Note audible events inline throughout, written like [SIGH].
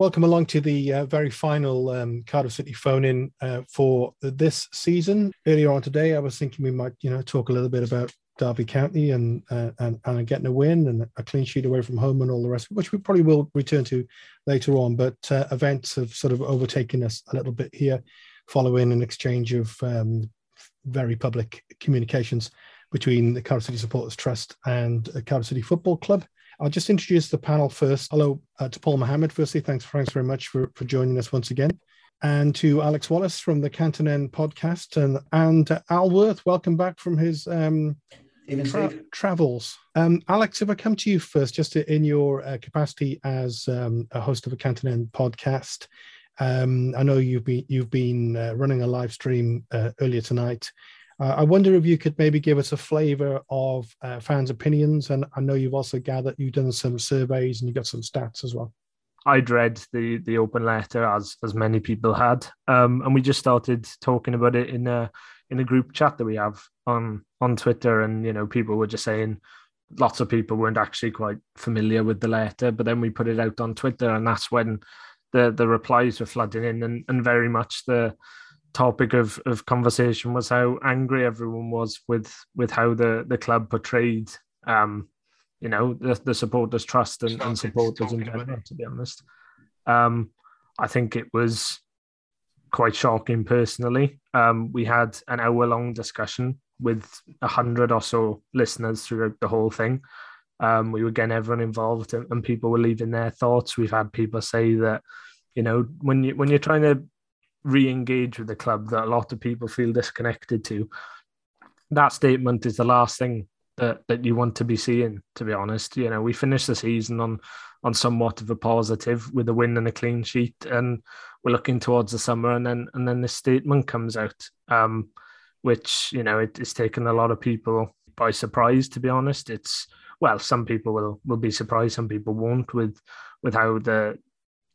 Welcome along to the uh, very final um, Cardiff City phone in uh, for this season. Earlier on today, I was thinking we might, you know, talk a little bit about Derby County and, uh, and and getting a win and a clean sheet away from home and all the rest, which we probably will return to later on. But uh, events have sort of overtaken us a little bit here, following an exchange of um, very public communications between the Cardiff City Supporters Trust and Cardiff City Football Club. I'll just introduce the panel first. Hello uh, to Paul Mohammed. Firstly, thanks, thanks very much for, for joining us once again. And to Alex Wallace from the Canton End podcast and, and uh, Al Worth, welcome back from his um, tra- travels. Um, Alex, if I come to you first, just in your uh, capacity as um, a host of a Canton End podcast, um, I know you've been you've been uh, running a live stream uh, earlier tonight uh, I wonder if you could maybe give us a flavour of uh, fans' opinions, and I know you've also gathered you've done some surveys and you've got some stats as well. I'd read the the open letter as as many people had, um, and we just started talking about it in a in a group chat that we have on on Twitter, and you know people were just saying lots of people weren't actually quite familiar with the letter, but then we put it out on Twitter, and that's when the the replies were flooding in, and and very much the topic of, of conversation was how angry everyone was with with how the, the club portrayed um, you know the, the supporters trust and, and supporters in general to be honest. Um, i think it was quite shocking personally. Um, we had an hour long discussion with a hundred or so listeners throughout the whole thing. Um, we were getting everyone involved and, and people were leaving their thoughts. We've had people say that you know when you when you're trying to re-engage with the club that a lot of people feel disconnected to that statement is the last thing that, that you want to be seeing to be honest. You know we finished the season on on somewhat of a positive with a win and a clean sheet and we're looking towards the summer and then and then the statement comes out um, which you know it, it's taken a lot of people by surprise to be honest. It's well some people will will be surprised some people won't with with how the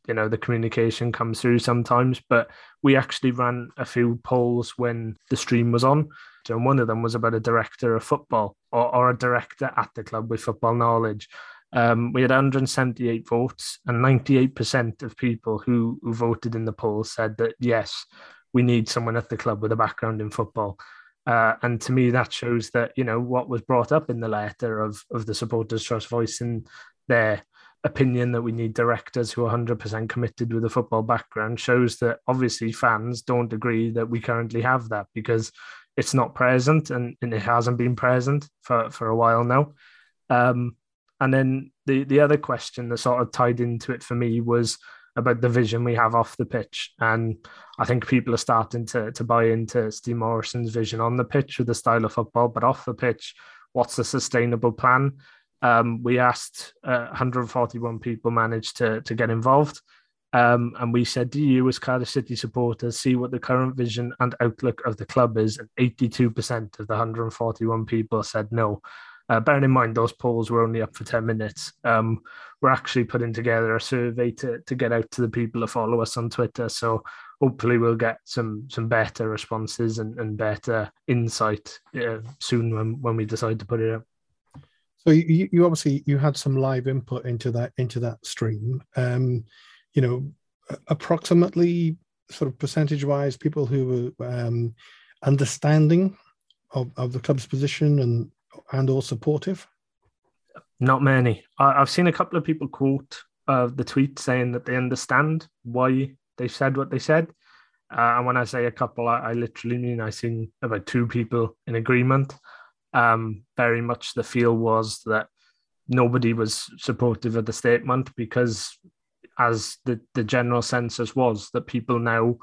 you know the communication comes through sometimes but we actually ran a few polls when the stream was on. And one of them was about a director of football or, or a director at the club with football knowledge. Um, we had 178 votes and 98% of people who, who voted in the poll said that yes we need someone at the club with a background in football. Uh, and to me that shows that you know what was brought up in the letter of of the supporters trust voice in there opinion that we need directors who are 100% committed with a football background shows that obviously fans don't agree that we currently have that because it's not present and, and it hasn't been present for, for a while now. Um, and then the, the other question that sort of tied into it for me was about the vision we have off the pitch. And I think people are starting to, to buy into Steve Morison's vision on the pitch with the style of football, but off the pitch, what's the sustainable plan? Um, we asked uh, 141 people managed to, to get involved. Um, and we said, Do you, as Cardiff City supporters, see what the current vision and outlook of the club is? And 82% of the 141 people said no. Uh, bearing in mind, those polls were only up for 10 minutes. Um, we're actually putting together a survey to, to get out to the people that follow us on Twitter. So hopefully, we'll get some some better responses and, and better insight uh, soon when, when we decide to put it out. So you, you obviously you had some live input into that into that stream. Um, you know, approximately sort of percentage wise, people who were um, understanding of, of the club's position and and or supportive. Not many. I, have seen a couple of people quote uh, the tweet saying that they understand why they said what they said. Uh, and when I say a couple, I, I literally mean I seen about two people in agreement um, very much the feel was that nobody was supportive of the statement because as the, the general census was that people now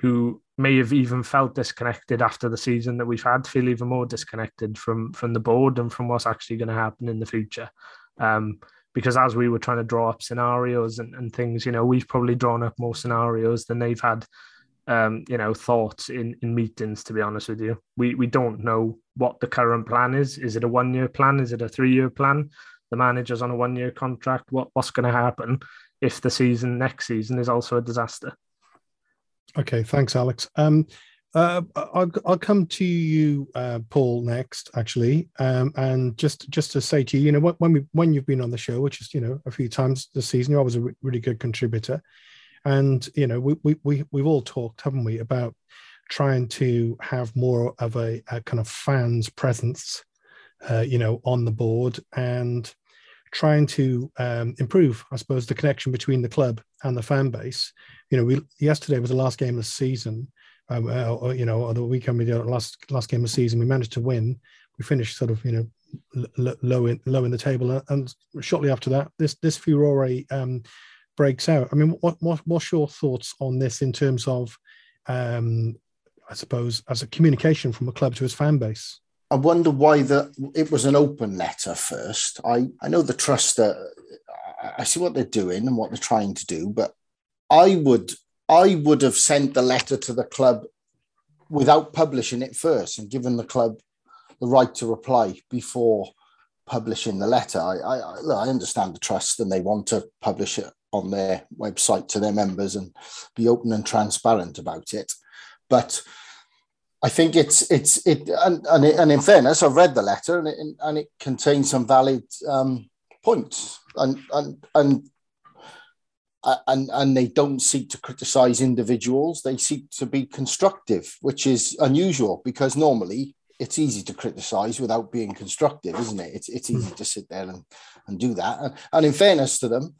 who may have even felt disconnected after the season that we've had feel even more disconnected from from the board and from what's actually going to happen in the future. Um, because as we were trying to draw up scenarios and, and things you know we've probably drawn up more scenarios than they've had um, you know, thoughts in, in meetings, to be honest with you. We we don't know what the current plan is. Is it a one year plan? Is it a three year plan? The manager's on a one year contract. What what's going to happen if the season next season is also a disaster? Okay, thanks, Alex. Um, Uh, I'll, I'll come to you, uh, Paul, next, actually, um, and just just to say to you, you know, when we when you've been on the show, which is you know a few times this season, you're always a re- really good contributor, and you know we we we we've all talked, haven't we, about trying to have more of a, a kind of fans presence, uh, you know, on the board and trying to um, improve, I suppose, the connection between the club and the fan base. You know, we yesterday was the last game of the season um, uh, you know, or the weekend we did last last game of the season, we managed to win. We finished sort of, you know, low in low in the table, and shortly after that, this this furore um, breaks out. I mean, what, what what's your thoughts on this in terms of, um, I suppose, as a communication from a club to its fan base? I wonder why the it was an open letter first. I I know the trust. Uh, I see what they're doing and what they're trying to do, but I would I would have sent the letter to the club without publishing it first and given the club the right to reply before publishing the letter. I, I, I understand the trust and they want to publish it on their website to their members and be open and transparent about it. But I think it's it's it and and, it, and in fairness, I've read the letter and it and it contains some valid um, points. And and and and and they don't seek to criticize individuals. They seek to be constructive which is unusual because normally it's easy to criticize without being constructive isn't it? It's, it's easy to sit there and, and do that. And, and in fairness to them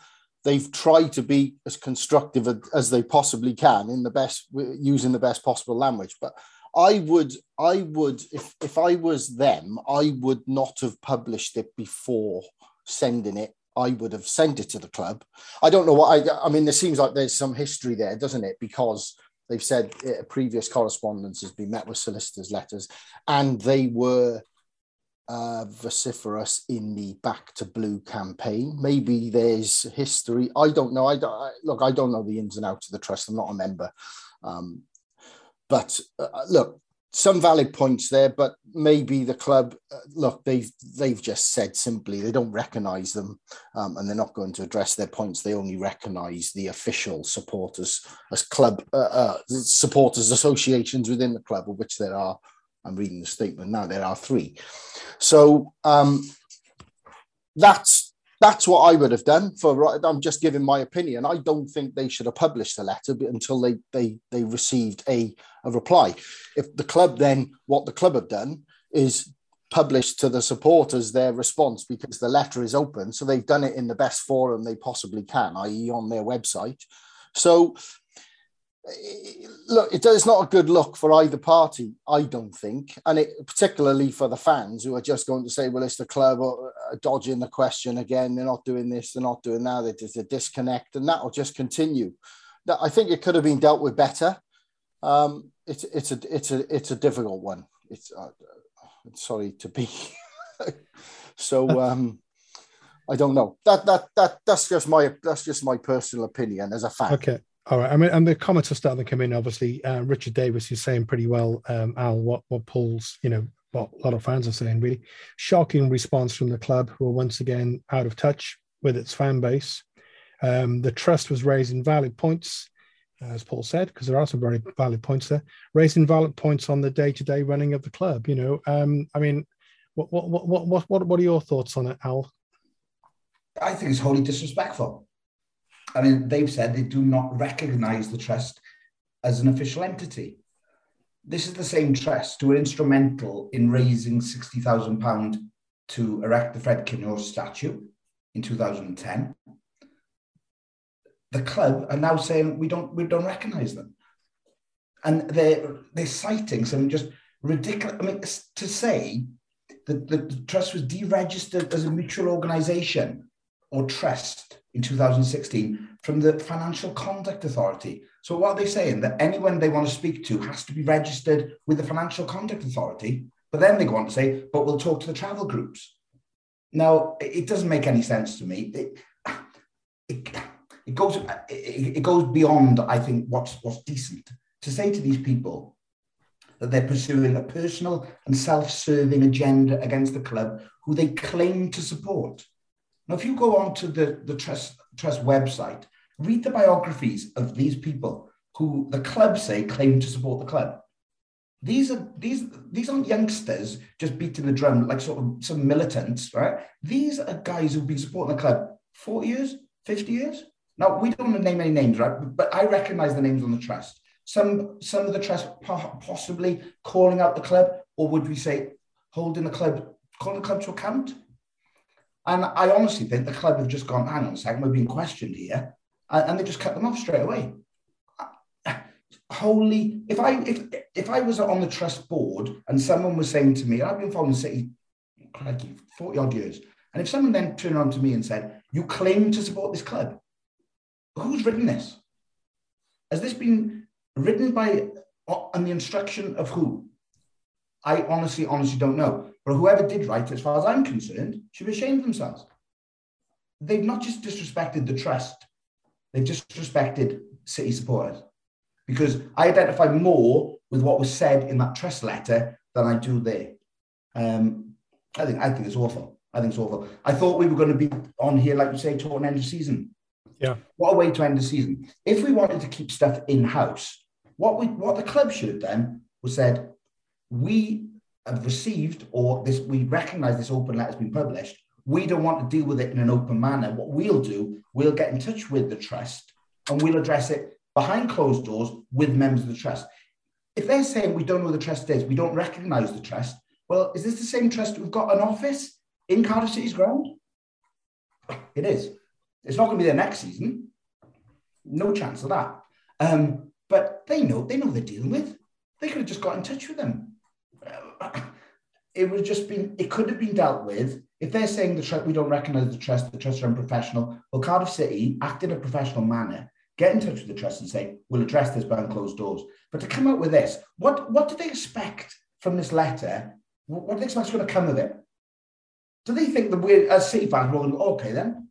they've tried to be as constructive as they possibly can in the best using the best possible language but i would i would if if i was them i would not have published it before sending it I would have sent it to the club. I don't know what I. I mean, there seems like there's some history there, doesn't it? Because they've said uh, previous correspondence has been met with solicitors' letters, and they were uh, vociferous in the Back to Blue campaign. Maybe there's history. I don't know. I, don't, I look. I don't know the ins and outs of the trust. I'm not a member. Um, but uh, look, some valid points there, but maybe the club uh, look they've they've just said simply they don't recognise them, um, and they're not going to address their points. They only recognise the official supporters as club uh, uh, supporters associations within the club, of which there are. I'm reading the statement now. There are three, so um, that's that's what I would have done. For I'm just giving my opinion. I don't think they should have published the letter until they they they received a a reply. If the club then what the club have done is published to the supporters their response because the letter is open, so they've done it in the best forum they possibly can, i.e., on their website. So look, it's not a good look for either party, I don't think, and it, particularly for the fans who are just going to say, "Well, it's the club uh, dodging the question again. They're not doing this. They're not doing that. There's a disconnect, and that will just continue." I think it could have been dealt with better. Um, it's it's a it's a it's a difficult one. It's uh, sorry to be [LAUGHS] so. Um, I don't know. That that that that's just my that's just my personal opinion as a fan. Okay. All right. I mean, and the comments are starting to come in. Obviously, uh, Richard Davis is saying pretty well, um, Al, what what Paul's, you know, what a lot of fans are saying. Really shocking response from the club, who are once again out of touch with its fan base. Um, the trust was raising valid points, as Paul said, because there are some very valid points there. Raising valid points on the day-to-day running of the club. You know, um, I mean, what what what what what what are your thoughts on it, Al? I think it's wholly disrespectful. I mean, they've said they do not recognise the trust as an official entity. This is the same trust who were instrumental in raising £60,000 to erect the Fred Keenor statue in 2010. The club are now saying we don't we don't recognise them, and they're they're citing some just ridiculous. I mean, to say that the trust was deregistered as a mutual organisation or trust in 2016 from the Financial Conduct Authority. So what are they saying? That anyone they want to speak to has to be registered with the Financial Conduct Authority. But then they go on to say, but we'll talk to the travel groups. Now, it doesn't make any sense to me. It, it, it goes it, it goes beyond, I think, what's what's decent. To say to these people that they're pursuing a personal and self-serving agenda against the club who they claim to support. Now, if you go on to the, the Trust, Trust website, read the biographies of these people who the club say claim to support the club. These are these these aren't youngsters just beating the drum like sort of some militants, right? These are guys who've been supporting the club 40 years, 50 years. Now we don't want to name any names, right? But I recognise the names on the trust. Some some of the trust possibly calling out the club, or would we say holding the club, calling the club to account? And I honestly think the club have just gone, hang on a second, we're being questioned here. And they just cut them off straight away. Holy, if I if if I was on the trust board and someone was saying to me, I've been following City crikey, 40 odd years. And if someone then turned on to me and said, You claim to support this club, who's written this? Has this been written by uh, on the instruction of who? I honestly, honestly don't know. But whoever did write, as far as I'm concerned, should be ashamed of themselves. They've not just disrespected the trust, they've disrespected city supporters. Because I identify more with what was said in that trust letter than I do there. Um, I think I think it's awful. I think it's awful. I thought we were going to be on here, like you say, talking end of season. Yeah. What a way to end the season. If we wanted to keep stuff in house, what we what the club should have done was said, we have received or this we recognize this open letter has been published. We don't want to deal with it in an open manner. What we'll do, we'll get in touch with the trust and we'll address it behind closed doors with members of the trust. If they're saying we don't know the trust is, we don't recognize the trust, well, is this the same trust we've got an office in Cardiff City's ground? It is. It's not going to be there next season. No chance of that. Um, but they know they know they're dealing with. They could have just got in touch with them. It would just been it could have been dealt with if they're saying the trust we don't recognise the trust, the trust are unprofessional. Well, Cardiff City act in a professional manner. Get in touch with the trust and say we'll address this behind closed doors. But to come out with this, what what do they expect from this letter? What do they expect going to come of it? Do they think that we're as City fans we're going to okay then?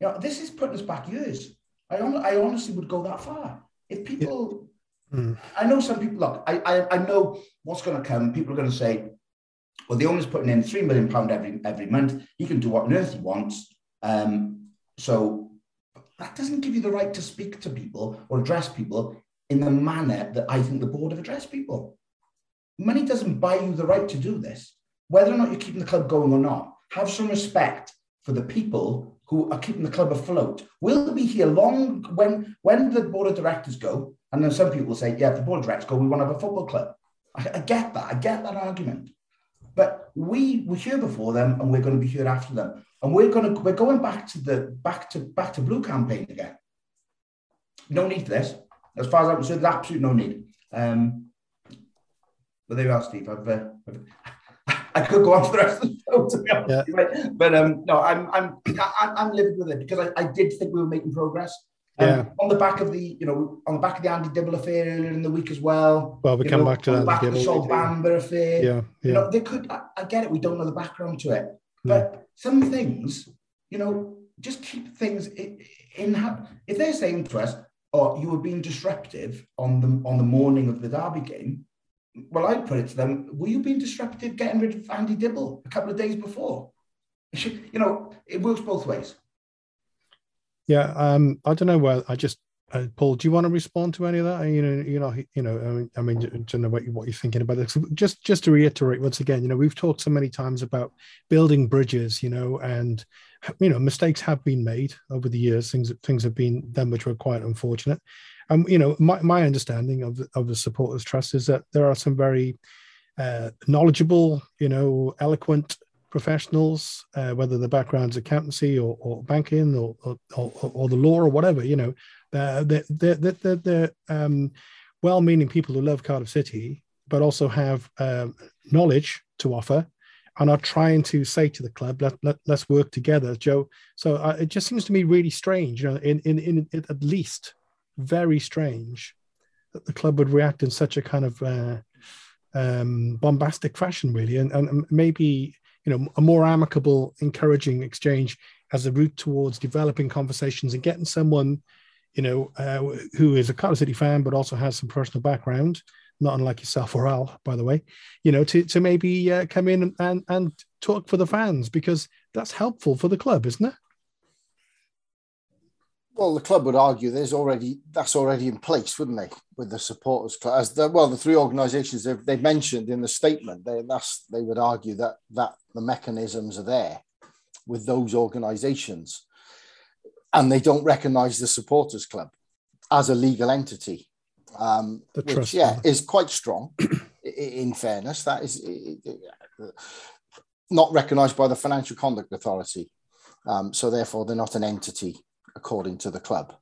You know, this is putting us back years. I, on, I honestly would go that far. If people Mm. I know some people, look, I, I, I know what's going to come. People are going to say, well, the owner's putting in three million pound every every month. He can do what on earth he wants. Um, so that doesn't give you the right to speak to people or address people in the manner that I think the board have addressed people. Money doesn't buy you the right to do this. Whether or not you're keeping the club going or not, have some respect for the people who are keeping the club afloat. We'll be here long when when the board of directors go and then some people say, yeah, if the board directors go, we want to have a football club. I, I get that. I get that argument. But we were here before them and we're going to be here after them. And we're going to we're going back to the back to back to blue campaign again. No need for this. As far as I'm concerned, there's absolutely no need. Um, but there you are, Steve. I've, uh, I've [LAUGHS] I could go on for the rest of the show to be honest. Yeah. But um, no, I'm I'm I'm living with it because I, I did think we were making progress. Um, yeah. On the back of the, you know, on the back of the Andy Dibble affair earlier in the week as well. Well, we come know, back to that. the back of the Sol Bamba affair. Yeah, yeah. You know, they could. I, I, get it. We don't know the background to it, but no. some things, you know, just keep things in. in if they're saying to us, "Oh, you were being disruptive on the on the morning of the Derby game," well, I'd put it to them: Were you being disruptive getting rid of Andy Dibble a couple of days before? [LAUGHS] You know, it works both ways. Yeah, um, I don't know where I just uh, Paul, do you want to respond to any of that? You know, you know, you know. I mean, I mean, don't know what, you, what you're thinking about this. Just, just to reiterate once again, you know, we've talked so many times about building bridges, you know, and you know, mistakes have been made over the years. Things, things have been done which were quite unfortunate. And you know, my, my understanding of of the supporters trust is that there are some very uh, knowledgeable, you know, eloquent professionals, uh, whether the background's accountancy or, or banking or, or, or, the law or whatever, you know, they're, they're, they're, they're um, well-meaning people who love Cardiff City, but also have um, knowledge to offer and are trying to say to the club, let, let, let's work together, Joe. So uh, it just seems to me really strange, you know, in, in, in, at least very strange that the club would react in such a kind of uh, um, bombastic fashion, really. And, and maybe you know a more amicable encouraging exchange as a route towards developing conversations and getting someone you know uh, who is a Cardiff City fan but also has some personal background not unlike yourself or Al by the way you know to to maybe uh, come in and and talk for the fans because that's helpful for the club isn't it Well, the club would argue there's already that's already in place, wouldn't they? With the supporters club, as the, well, the three organisations they've, they've, mentioned in the statement, they that's they would argue that that the mechanisms are there with those organisations, and they don't recognise the supporters club as a legal entity, um, which yeah is quite strong. [CLEARS THROAT] in fairness, that is not recognised by the Financial Conduct Authority, um, so therefore they're not an entity according to the club,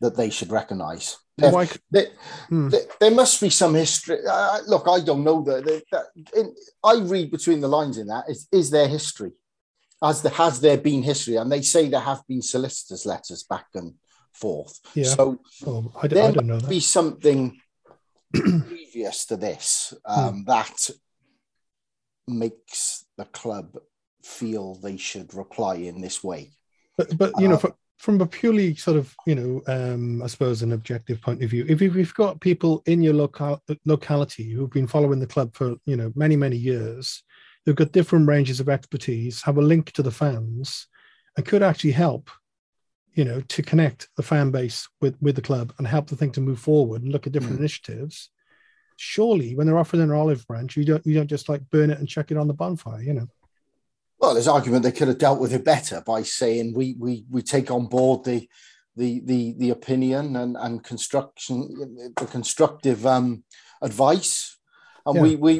that they should recognise. There, there, hmm. there, there, must be some history. Uh, look, I don't know that. that in, I read between the lines in that. Is, is there history? Has there, has there been history? And they say there have been solicitors' letters back and forth. Yeah. So oh, I, there I don't know that. be something [CLEARS THROAT] previous to this um, hmm. that makes the club feel they should reply in this way. But, but you uh, know, for, from a purely sort of you know um, i suppose an objective point of view if you've got people in your local locality who've been following the club for you know many many years who've got different ranges of expertise have a link to the fans and could actually help you know to connect the fan base with with the club and help the thing to move forward and look at different mm. initiatives surely when they're offering an olive branch you don't you don't just like burn it and chuck it on the bonfire you know well, there's argument they could have dealt with it better by saying we we we take on board the the the the opinion and and construction the constructive um, advice, and yeah. we we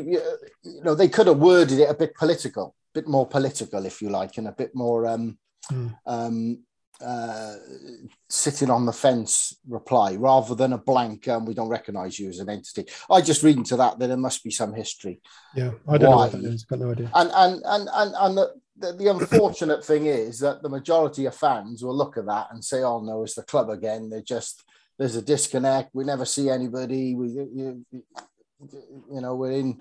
you know they could have worded it a bit political, a bit more political if you like, and a bit more um, mm. um, uh, sitting on the fence reply rather than a blank um, we don't recognize you as an entity. I just read into that that there must be some history. Yeah i don't Why. know what that is got no idea. And and and and, and the, the, the unfortunate thing is that the majority of fans will look at that and say oh no it's the club again. They just there's a disconnect. We never see anybody. We you, you know we're in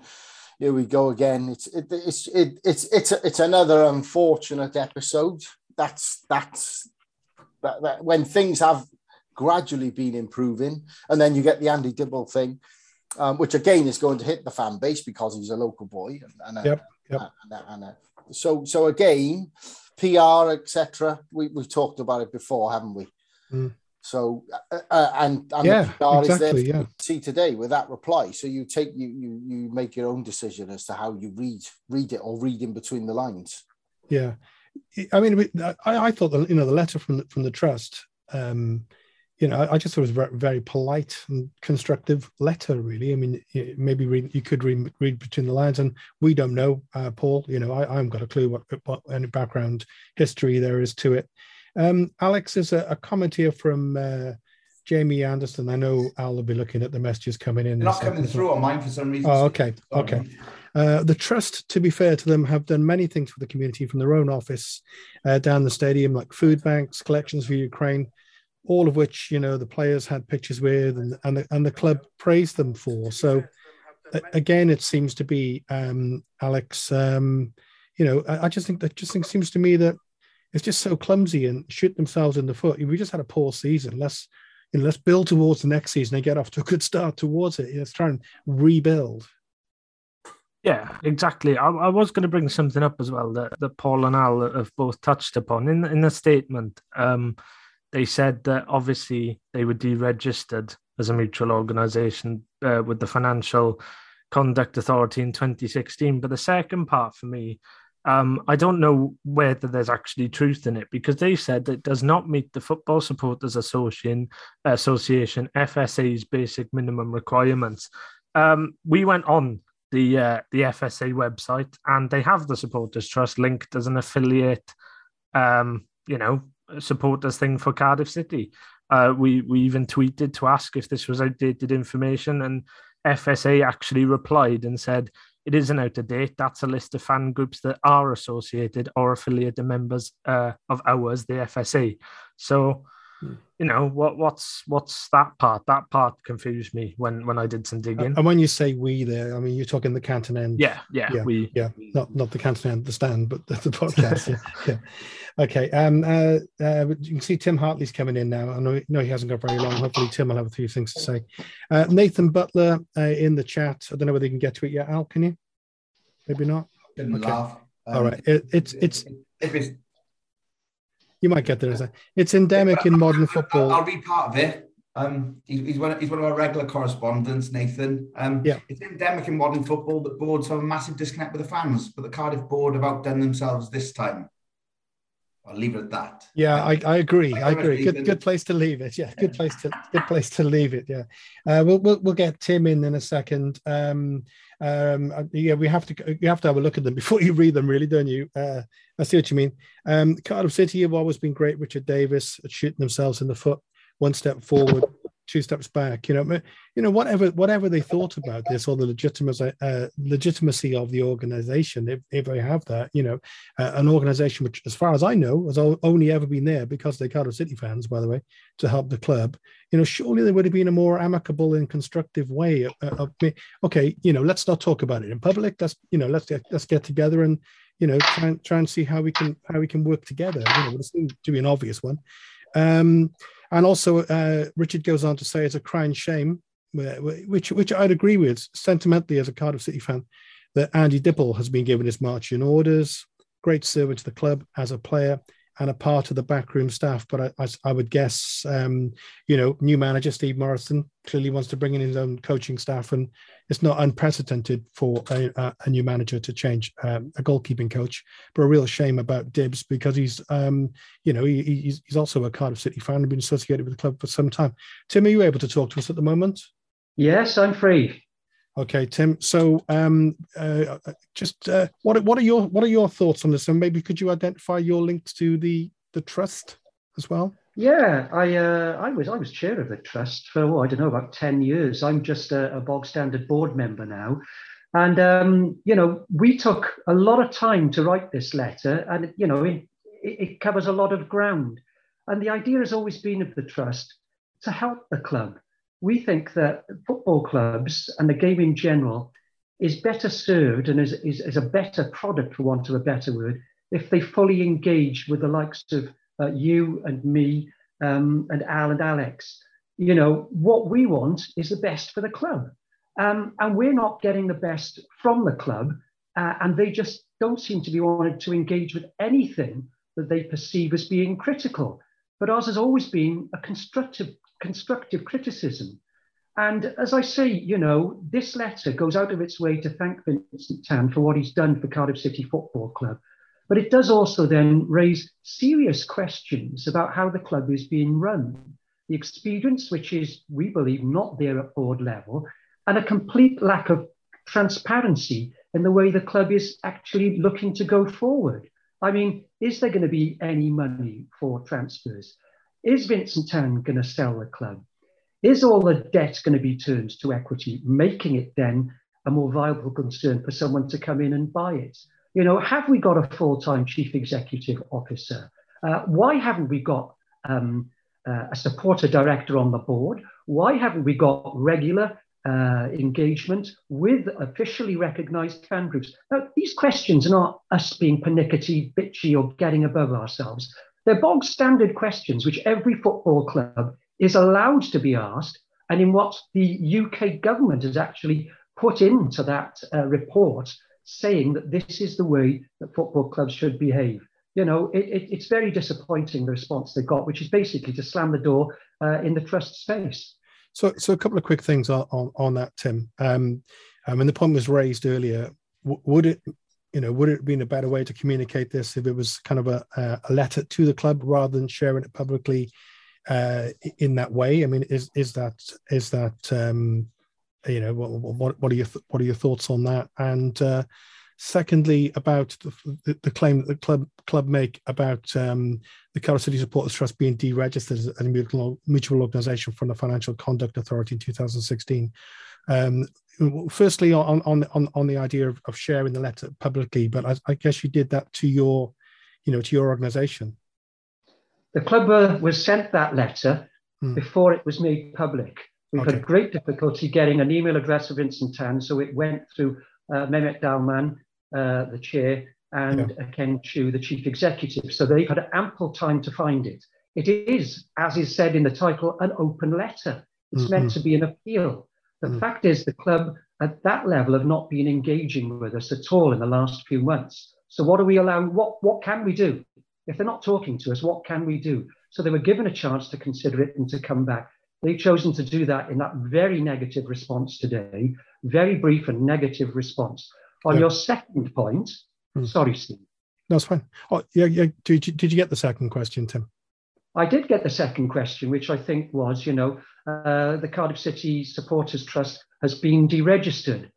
here we go again. It's it, it's it, it's it's it's another unfortunate episode. That's that's that, that when things have gradually been improving, and then you get the Andy Dibble thing, um, which again is going to hit the fan base because he's a local boy, and, and, yep, yep. and, and so so again, PR etc. We we've talked about it before, haven't we? Mm. So uh, uh and, and yeah, PR exactly, is there yeah. see today with that reply. So you take you you you make your own decision as to how you read read it or read in between the lines. Yeah, I mean, I, I thought the you know the letter from the, from the trust, um, you know, I, I just thought it was a very polite and constructive letter. Really, I mean, maybe read, you could read read between the lines, and we don't know, uh, Paul. You know, I, I haven't got a clue what what any background history there is to it. Um, Alex, is a, a comment here from uh, Jamie Anderson. I know Al will be looking at the messages coming in. They're not coming through on mine for some reason. Oh, okay, okay. Uh, the trust, to be fair to them, have done many things for the community from their own office uh, down the stadium, like food banks, collections for Ukraine, all of which you know the players had pictures with, and and the, and the club praised them for. So again, it seems to be um, Alex. Um, you know, I, I, just think that just think, seems to me that it's just so clumsy and shoot themselves in the foot. We just had a poor season. Let's you know, let's build towards the next season and get off to a good start towards it. Let's try and rebuild. Yeah, exactly. I, I was going to bring something up as well that, that Paul and Al have both touched upon in in the statement. Um, they said that obviously they were deregistered as a mutual organisation uh, with the Financial Conduct Authority in 2016. But the second part for me, um, I don't know whether there's actually truth in it because they said it does not meet the Football Supporters Association, Association FSA's basic minimum requirements. Um, we went on the uh, the FSA website, and they have the supporters trust linked as an affiliate. Um, you know, supporters thing for Cardiff City. Uh, we we even tweeted to ask if this was outdated information, and FSA actually replied and said it isn't out of date. That's a list of fan groups that are associated or affiliated members uh, of ours, the FSA. So you know what what's what's that part? That part confused me when when i did some digging. and when you say we there i mean you're talking the canton end. Yeah yeah, yeah we. yeah. Not not the canton end the stand but the, the [LAUGHS] podcast yeah, yeah. Okay um uh, uh you can see tim hartley's coming in now. I know, know he hasn't got very long. Hopefully tim will have a few things to say. Uh, nathan butler uh, in the chat. I don't know whether you can get to it yet al can you? Maybe not? Didn't okay. laugh? Um, all right. It, it's it's if it's You might get there. It's endemic in modern football. I'll, I'll be part of it. Um, he's, he's, one, he's one of our regular correspondents, Nathan. Um, yeah. It's endemic in modern football that boards have a massive disconnect with the fans, but the Cardiff board have outdone themselves this time. I'll leave it at that. Yeah, I, I agree. I agree. Good good place to leave it. Yeah, good place to good place to leave it. Yeah, uh, we'll, we'll we'll get Tim in in a second. Um, um, uh, yeah, we have to you have to have a look at them [LAUGHS] before you read them, really, don't you? Uh, I see what you mean. Um, Cardiff City have always been great. Richard Davis shooting themselves in the foot, one step forward, two steps back. You know, you know whatever whatever they thought about this or the legitimacy uh, legitimacy of the organization, if, if they have that, you know, uh, an organization which, as far as I know, has only ever been there because they're Cardiff City fans, by the way, to help the club. You know, surely there would have been a more amicable and constructive way of, of okay, you know, let's not talk about it in public. Let's you know, let's get let's get together and you know try and try and see how we can how we can work together. You know, it seems to be an obvious one. Um, and also, uh, Richard goes on to say it's a crying shame, which which I'd agree with sentimentally as a Cardiff City fan, that Andy Dibble has been given his marching orders. Great servant to the club as a player, and a part of the backroom staff. But I, I, I would guess, um, you know, new manager Steve Morison clearly wants to bring in his own coaching staff, and it's not unprecedented for a, a new manager to change um, a goalkeeping coach. But a real shame about Dibbs because he's, um, you know, he, he's, he's also a Cardiff City fan and been associated with the club for some time. Tim, are you able to talk to us at the moment? Yes, I'm free. Okay, Tim. So, um, uh, just uh, what what are your what are your thoughts on this? And maybe could you identify your links to the the trust as well? Yeah, I uh, I was I was chair of the trust for oh, I don't know about ten years. I'm just a, a bog standard board member now, and um, you know we took a lot of time to write this letter, and you know it, it covers a lot of ground. And the idea has always been of the trust to help the club we think that football clubs and the game in general is better served and is, is, is a better product, for want of a better word, if they fully engage with the likes of uh, you and me um, and Al and Alex. You know, what we want is the best for the club. Um, and we're not getting the best from the club, uh, and they just don't seem to be wanting to engage with anything that they perceive as being critical. But ours has always been a constructive constructive criticism. And as I say, you know, this letter goes out of its way to thank Vincent Tan for what he's done for Cardiff City Football Club. But it does also then raise serious questions about how the club is being run. The experience, which is, we believe, not there at board level, and a complete lack of transparency in the way the club is actually looking to go forward. I mean, is there going to be any money for transfers? Is Vincent Tan going to sell the club? Is all the debt going to be turned to equity, making it then a more viable concern for someone to come in and buy it? You know, have we got a full-time chief executive officer? Uh, why haven't we got um, uh, a supporter director on the board? Why haven't we got regular uh, engagement with officially recognized fan groups? Now, these questions are not us being pernickety, bitchy, or getting above ourselves. They're bog standard questions which every football club is allowed to be asked, and in what the UK government has actually put into that uh, report, saying that this is the way that football clubs should behave. You know, it, it, it's very disappointing the response they got, which is basically to slam the door uh, in the trust space. So, so a couple of quick things on on, on that, Tim. Um, I mean, the point was raised earlier. W- would it you know, would it have been a better way to communicate this if it was kind of a, a letter to the club rather than sharing it publicly uh, in that way? I mean, is is that is that um, you know what what what are your what are your thoughts on that? And uh, secondly, about the, the, claim that the club club make about um, the Cardiff City Supporters Trust being deregistered as a mutual, mutual organisation from the Financial Conduct Authority in 2016. Um, firstly on on on on the idea of, of sharing the letter publicly, but I, I, guess you did that to your, you know, to your organisation. The club uh, was sent that letter hmm. before it was made public. We've okay. had great difficulty getting an email address of Vincent Tan, so it went through uh, Mehmet Dalman, uh, the chair, and yeah. Ken Choo, the chief executive. So they've had ample time to find it. It is, as is said in the title, an open letter. It's mm-hmm. meant to be an appeal. The mm. fact is, the club at that level have not been engaging with us at all in the last few months. So, what are we allowing? What what can we do? If they're not talking to us, what can we do? So they were given a chance to consider it and to come back. They've chosen to do that in that very negative response today, very brief and negative response. On yeah. your second point, hmm. sorry, Steve. That's fine. Oh, yeah, yeah. Did you, did you get the second question, Tim? I did get the second question, which I think was, you know, uh, the Cardiff City Supporters Trust has been deregistered.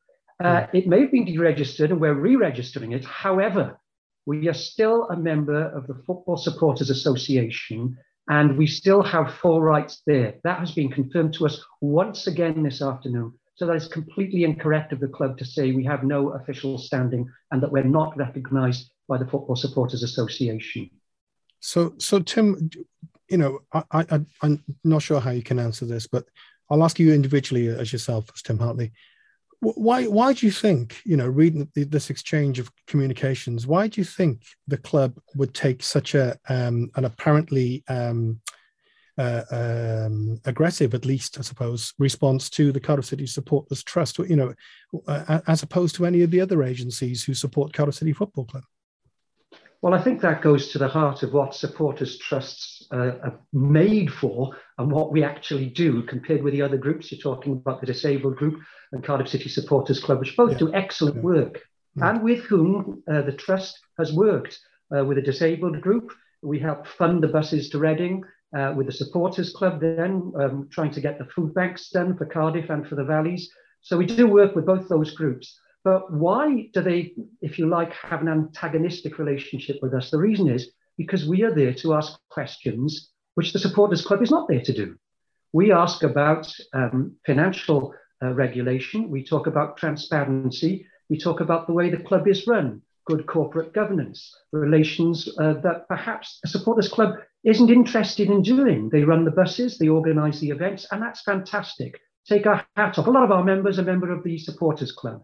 Uh. It may have been deregistered and we're re registering it. However, we are still a member of the Football Supporters Association and we still have full rights there. That has been confirmed to us once again this afternoon. So that is completely incorrect of the club to say we have no official standing and that we're not recognised by the Football Supporters Association. So, so Tim, you know, I, I, I'm not sure how you can answer this, but I'll ask you individually as yourself, as Tim Hartley. Why why do you think you know reading this exchange of communications why do you think the club would take such a um, an apparently um, uh, um, aggressive at least i suppose response to the cardiff city supporters trust you know uh, as opposed to any of the other agencies who support cardiff city football club well, I think that goes to the heart of what supporters trusts uh, are made for and what we actually do compared with the other groups. You're talking about the disabled group and Cardiff City Supporters Club, which both yeah. do excellent yeah. work yeah. and with whom uh, the trust has worked. Uh, with a disabled group, we help fund the buses to Reading. Uh, with the Supporters Club, then um, trying to get the food banks done for Cardiff and for the Valleys. So we do work with both those groups. But why do they, if you like, have an antagonistic relationship with us? The reason is because we are there to ask questions which the Supporters Club is not there to do. We ask about um, financial uh, regulation, we talk about transparency, we talk about the way the club is run, good corporate governance, relations uh, that perhaps the Supporters Club isn't interested in doing. They run the buses, they organise the events, and that's fantastic. Take our hat off. A lot of our members are member of the Supporters Club.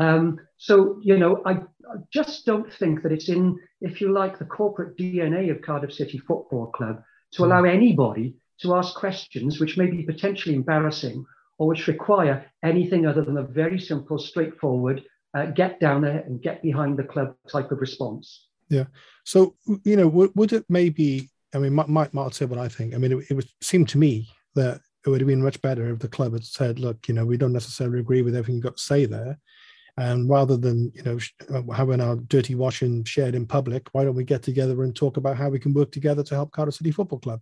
Um, so, you know, I, I, just don't think that it's in, if you like, the corporate DNA of Cardiff City Football Club to allow anybody to ask questions which may be potentially embarrassing or which require anything other than a very simple, straightforward, uh, get down there and get behind the club type of response. Yeah. So, you know, would, would it maybe, I mean, Mike might say what I think. I mean, it, it would seem to me that it would have been much better if the club had said, look, you know, we don't necessarily agree with everything you've got to say there. And rather than you know uh, having our dirty washing shared in public, why don't we get together and talk about how we can work together to help Cardiff City Football Club?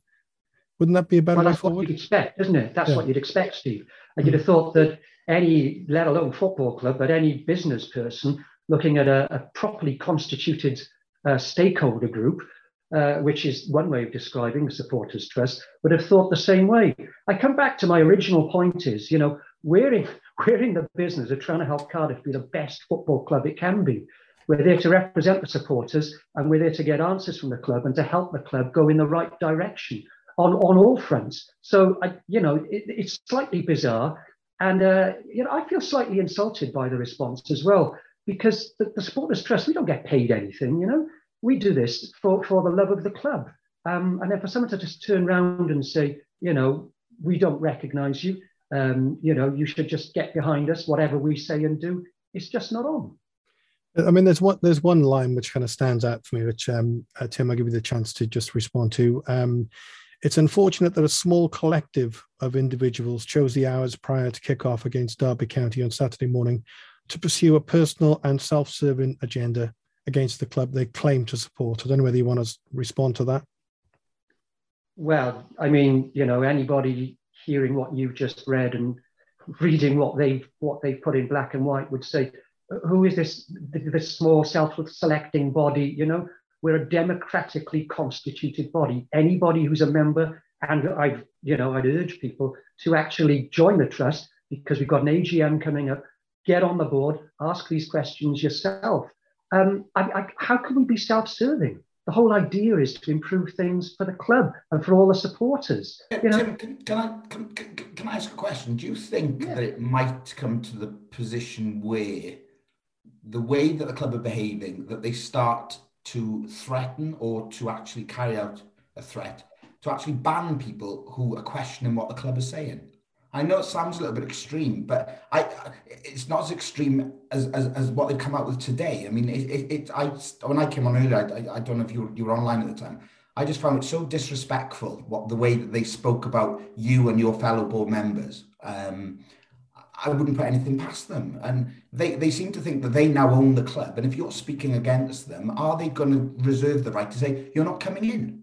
Wouldn't that be a better well, way that's forward? What you'd expect, isn't it? That's yeah. what you'd expect, Steve. And you'd have thought that any, let alone football club, but any business person looking at a, a properly constituted uh, stakeholder group, uh, which is one way of describing the supporters trust, would have thought the same way. I come back to my original point: is you know we're in, we're in the business of trying to help Cardiff be the best football club it can be. We're there to represent the supporters and we're there to get answers from the club and to help the club go in the right direction on, on all fronts. So, I, you know, it, it's slightly bizarre. And, uh, you know, I feel slightly insulted by the response as well, because the, the Supporters Trust, we don't get paid anything, you know. We do this for, for the love of the club. Um, and then for someone to just turn around and say, you know, we don't recognize you, um, you know, you should just get behind us, whatever we say and do. It's just not on. I mean, there's one there's one line which kind of stands out for me, which um, uh, Tim, I'll give you the chance to just respond to. Um, it's unfortunate that a small collective of individuals chose the hours prior to kick-off against Derby County on Saturday morning to pursue a personal and self-serving agenda against the club they claim to support. I don't know whether you want to respond to that. Well, I mean, you know, anybody hearing what you've just read and reading what they've what they've put in black and white would say, who is this this small self-selecting body? You know, we're a democratically constituted body. Anybody who's a member, and I, you know, I'd urge people to actually join the trust because we've got an AGM coming up. Get on the board, ask these questions yourself. Um, I, I, how can we be self-serving? The whole idea is to improve things for the club and for all the supporters. You know? Tim, can, can, I can, can, I ask a question? Do you think yeah. that it might come to the position where the way that the club are behaving, that they start to threaten or to actually carry out a threat to actually ban people who are questioning what the club is saying? I know it sounds a little bit extreme, but I it's not as extreme as, as, as what they've come out with today. I mean, it, it, it I when I came on earlier, I, I, don't know if you were, you were online at the time. I just found it so disrespectful what the way that they spoke about you and your fellow board members. Um, I wouldn't put anything past them. And they, they seem to think that they now own the club. And if you're speaking against them, are they going to reserve the right to say, you're not coming in?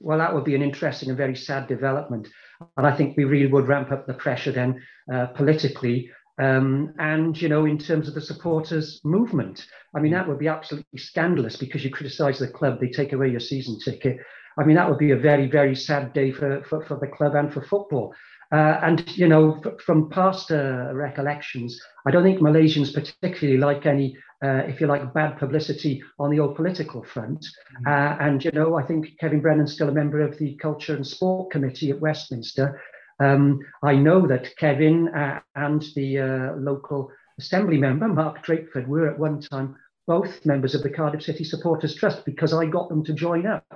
Well, that would be an interesting and very sad development. And I think we really would ramp up the pressure then uh, politically. Um, and, you know, in terms of the supporters movement, I mean, that would be absolutely scandalous because you criticize the club, they take away your season ticket. I mean, that would be a very, very sad day for, for, for the club and for football. Uh, and, you know, from past uh, recollections, I don't think Malaysians particularly like any, uh, if you like, bad publicity on the old political front. Mm-hmm. and, you know, I think Kevin Brennan's still a member of the Culture and Sport Committee at Westminster. Um, I know that Kevin uh, and the uh, local assembly member, Mark Drakeford, were at one time both members of the Cardiff City Supporters Trust because I got them to join up.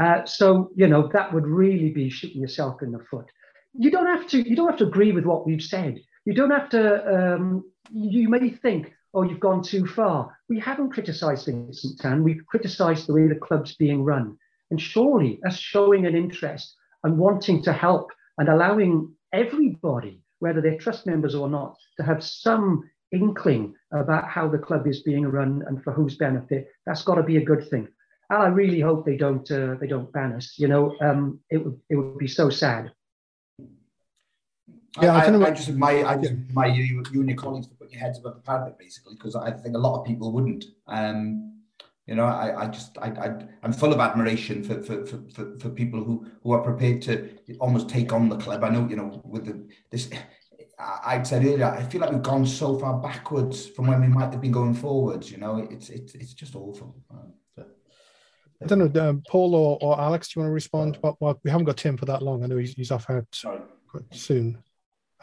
Mm-hmm. so, you know, that would really be shooting yourself in the foot you don't have to you don't have to agree with what we've said. You don't have to. Um, you may think, oh, you've gone too far. We haven't criticised Vincent Tan. We've criticised the way the club's being run. And surely, us showing an interest and wanting to help and allowing everybody, whether they're trust members or not, to have some inkling about how the club is being run and for whose benefit, that's got to be a good thing. And I really hope they don't uh, they don't ban us. You know, um, it would it would be so sad. Yeah, I, I, I just my I just my you, you and your colleagues to put your heads above the parapet basically because I think a lot of people wouldn't. Um, you know, I, I just I, I I'm full of admiration for, for for, for for people who who are prepared to almost take on the club. I know you know with the this. I said earlier, I feel like we've gone so far backwards from when we might have been going forwards. You know, it's it's it's just awful. I don't know, um, Paul or, or Alex, do you want to respond? Well, well, we haven't got Tim for that long. I know he's, he's off out soon.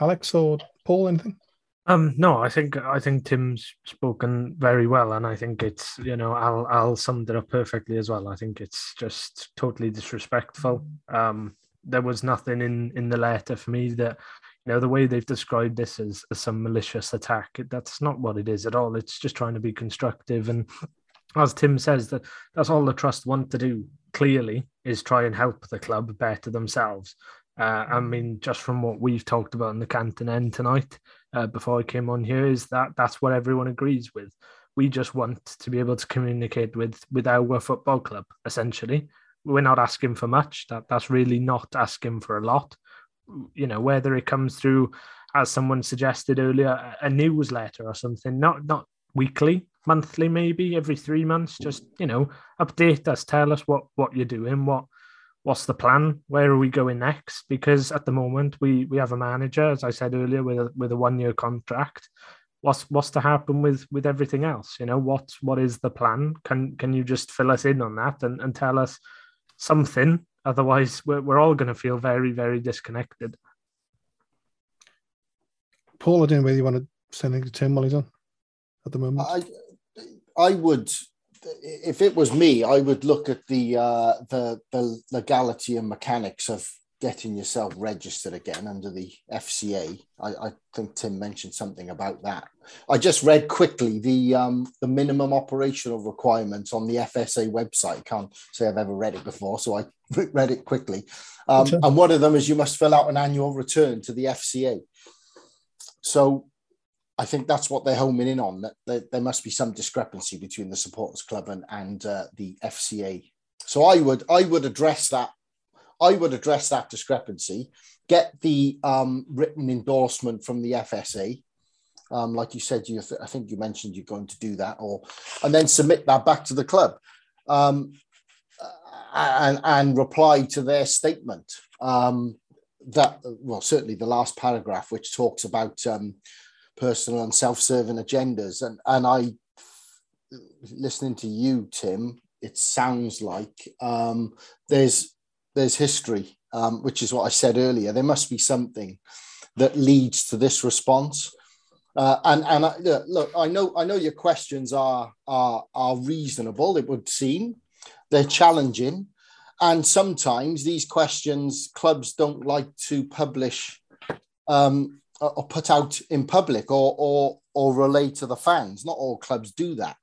Alex or Paul, anything? Um, no, I think I think Tim's spoken very well, and I think it's you know I'll I'll summed it up perfectly as well. I think it's just totally disrespectful. Um, there was nothing in in the letter for me that you know the way they've described this as, as some malicious attack. That's not what it is at all. It's just trying to be constructive, and as Tim says, that that's all the trust want to do. Clearly, is try and help the club better themselves. Uh, I mean, just from what we've talked about in the Canton end tonight, uh, before I came on here, is that that's what everyone agrees with. We just want to be able to communicate with with our football club. Essentially, we're not asking for much. That that's really not asking for a lot. You know, whether it comes through, as someone suggested earlier, a newsletter or something, not not weekly, monthly, maybe every three months. Just you know, update us, tell us what what you're doing, what what's the plan? Where are we going next? Because at the moment we we have a manager, as I said earlier, with a with a one year contract. What's what's to happen with with everything else? You know, what what is the plan? Can can you just fill us in on that and, and tell us something? Otherwise, we're we're all going to feel very very disconnected. Paul, I don't know whether you want to say anything to Tim while he's on at the moment. I I would if it was me, I would look at the uh, the the legality and mechanics of getting yourself registered again under the FCA. I, I, think Tim mentioned something about that. I just read quickly the um, the minimum operational requirements on the FSA website. Can't say I've ever read it before, so I [LAUGHS] read it quickly. Um, and one of them is you must fill out an annual return to the FCA. So I think that's what they're homing in on. That there, must be some discrepancy between the supporters club and, and uh, the FCA. So I would I would address that. I would address that discrepancy. Get the um, written endorsement from the FSA, um, like you said. You I think you mentioned you're going to do that, or and then submit that back to the club, um, and and reply to their statement. Um, that well, certainly the last paragraph, which talks about um, personal and self-serving agendas. And and I, listening to you, Tim, it sounds like um, there's there's history, um, which is what I said earlier. There must be something that leads to this response. Uh, and and I, look, I know I know your questions are are are reasonable. It would seem they're challenging, and sometimes these questions clubs don't like to publish um, or put out in public or or or relay to the fans. Not all clubs do that.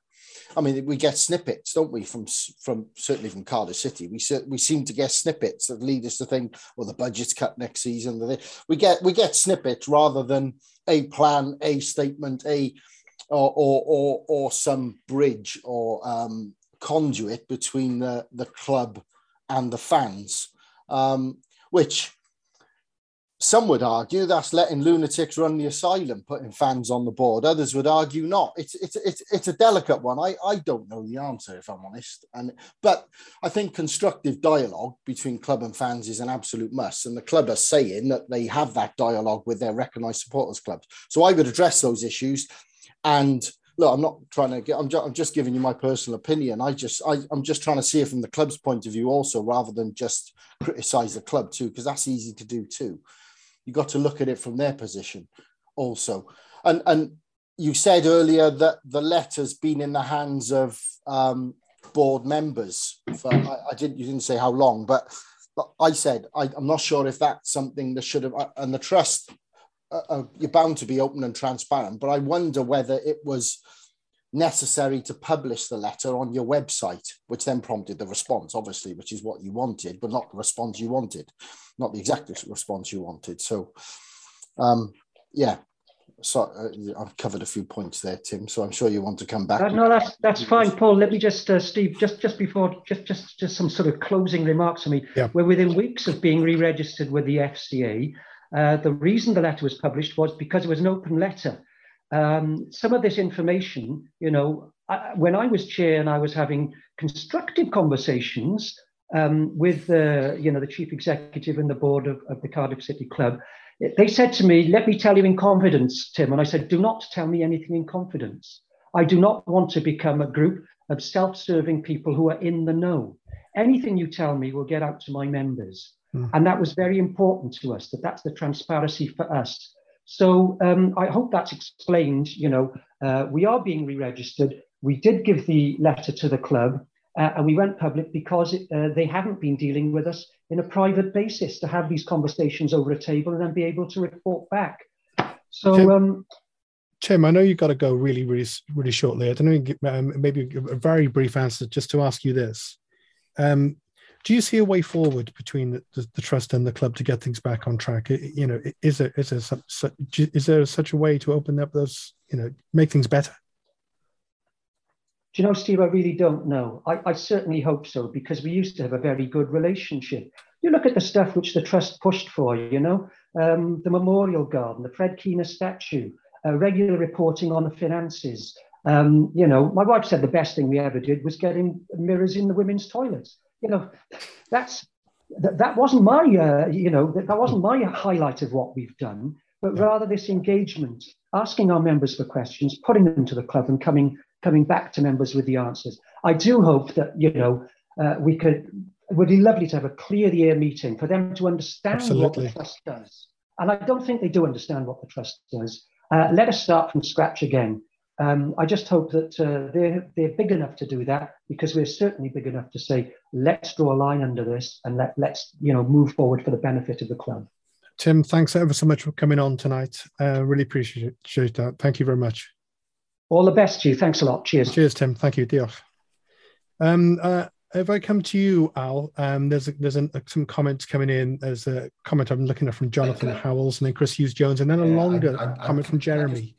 I mean, we get snippets, don't we, from from certainly from Cardiff City. We we seem to get snippets that lead us to think, well, the budget's cut next season. We get we get snippets rather than a plan, a statement, a or or or, or some bridge or um, conduit between the the club and the fans, um, which some would argue that's letting lunatics run the asylum, putting fans on the board. Others would argue not. It's it's it's, it's a delicate one. I, I don't know the answer if I'm honest. And but I think constructive dialogue between club and fans is an absolute must. And the club are saying that they have that dialogue with their recognised supporters clubs. So I would address those issues. And look, I'm not trying to get. I'm just, I'm just giving you my personal opinion. I just I, I'm just trying to see it from the club's point of view also, rather than just criticise the club too, because that's easy to do too you got to look at it from their position also. And and you said earlier that the letter's been in the hands of um, board members. For, I, I, didn't you didn't say how long, but, but I said I, am not sure if that's something that should have. Uh, and the trust, uh, uh, you're bound to be open and transparent, but I wonder whether it was necessary to publish the letter on your website, which then prompted the response, obviously, which is what you wanted, but not the response you wanted, not the exact response you wanted. So, um, yeah. So uh, I've covered a few points there, Tim. So I'm sure you want to come back. Uh, no, that's that's fine, Paul. Let me just, uh, Steve, just just before, just just just some sort of closing remarks for me. Yeah. We're within weeks of being re-registered with the FCA. Uh, the reason the letter was published was because it was an open letter um, some of this information, you know, I, when I was chair and I was having constructive conversations um, with the, you know, the chief executive and the board of, of the Cardiff City Club, they said to me, "Let me tell you in confidence, Tim." And I said, "Do not tell me anything in confidence. I do not want to become a group of self-serving people who are in the know. Anything you tell me will get out to my members." Mm. And that was very important to us. That that's the transparency for us. So um, I hope that's explained. You know, uh, we are being re-registered. We did give the letter to the club, uh, and we went public because it, uh, they haven't been dealing with us in a private basis to have these conversations over a table and then be able to report back. So. Tim, um, Tim I know you've got to go really, really, really shortly. I don't know, um, maybe a very brief answer just to ask you this. Um, do you see a way forward between the, the, the, trust and the club to get things back on track? You know, is there is there some, is there such a way to open up those you know make things better? Do you know, Steve? I really don't know. I, I certainly hope so because we used to have a very good relationship. You look at the stuff which the trust pushed for. You know, um, the memorial garden, the Fred Keenor statue, uh, regular reporting on the finances. Um, you know, my wife said the best thing we ever did was getting mirrors in the women's toilets you know, that's that, that wasn't my, uh, you know, that, that wasn't my highlight of what we've done, but rather this engagement, asking our members for questions, putting them to the club, and coming coming back to members with the answers. I do hope that you know uh, we could. It would be lovely to have a clear the air meeting for them to understand Absolutely. what the trust does. And I don't think they do understand what the trust does. Uh, let us start from scratch again. Um, I just hope that uh, they're, they're big enough to do that because we're certainly big enough to say, let's draw a line under this and let, let's you know move forward for the benefit of the club. Tim, thanks ever so much for coming on tonight. Uh, really appreciate that. Thank you very much. All the best to you. Thanks a lot. Cheers. Cheers, Tim. Thank you. Diolch. Um, uh, if I come to you, Al, um, there's a, there's a, some comments coming in. There's a comment I'm looking at from Jonathan Howells and then Chris Hughes Jones, and then a yeah, longer I, I, comment from Jeremy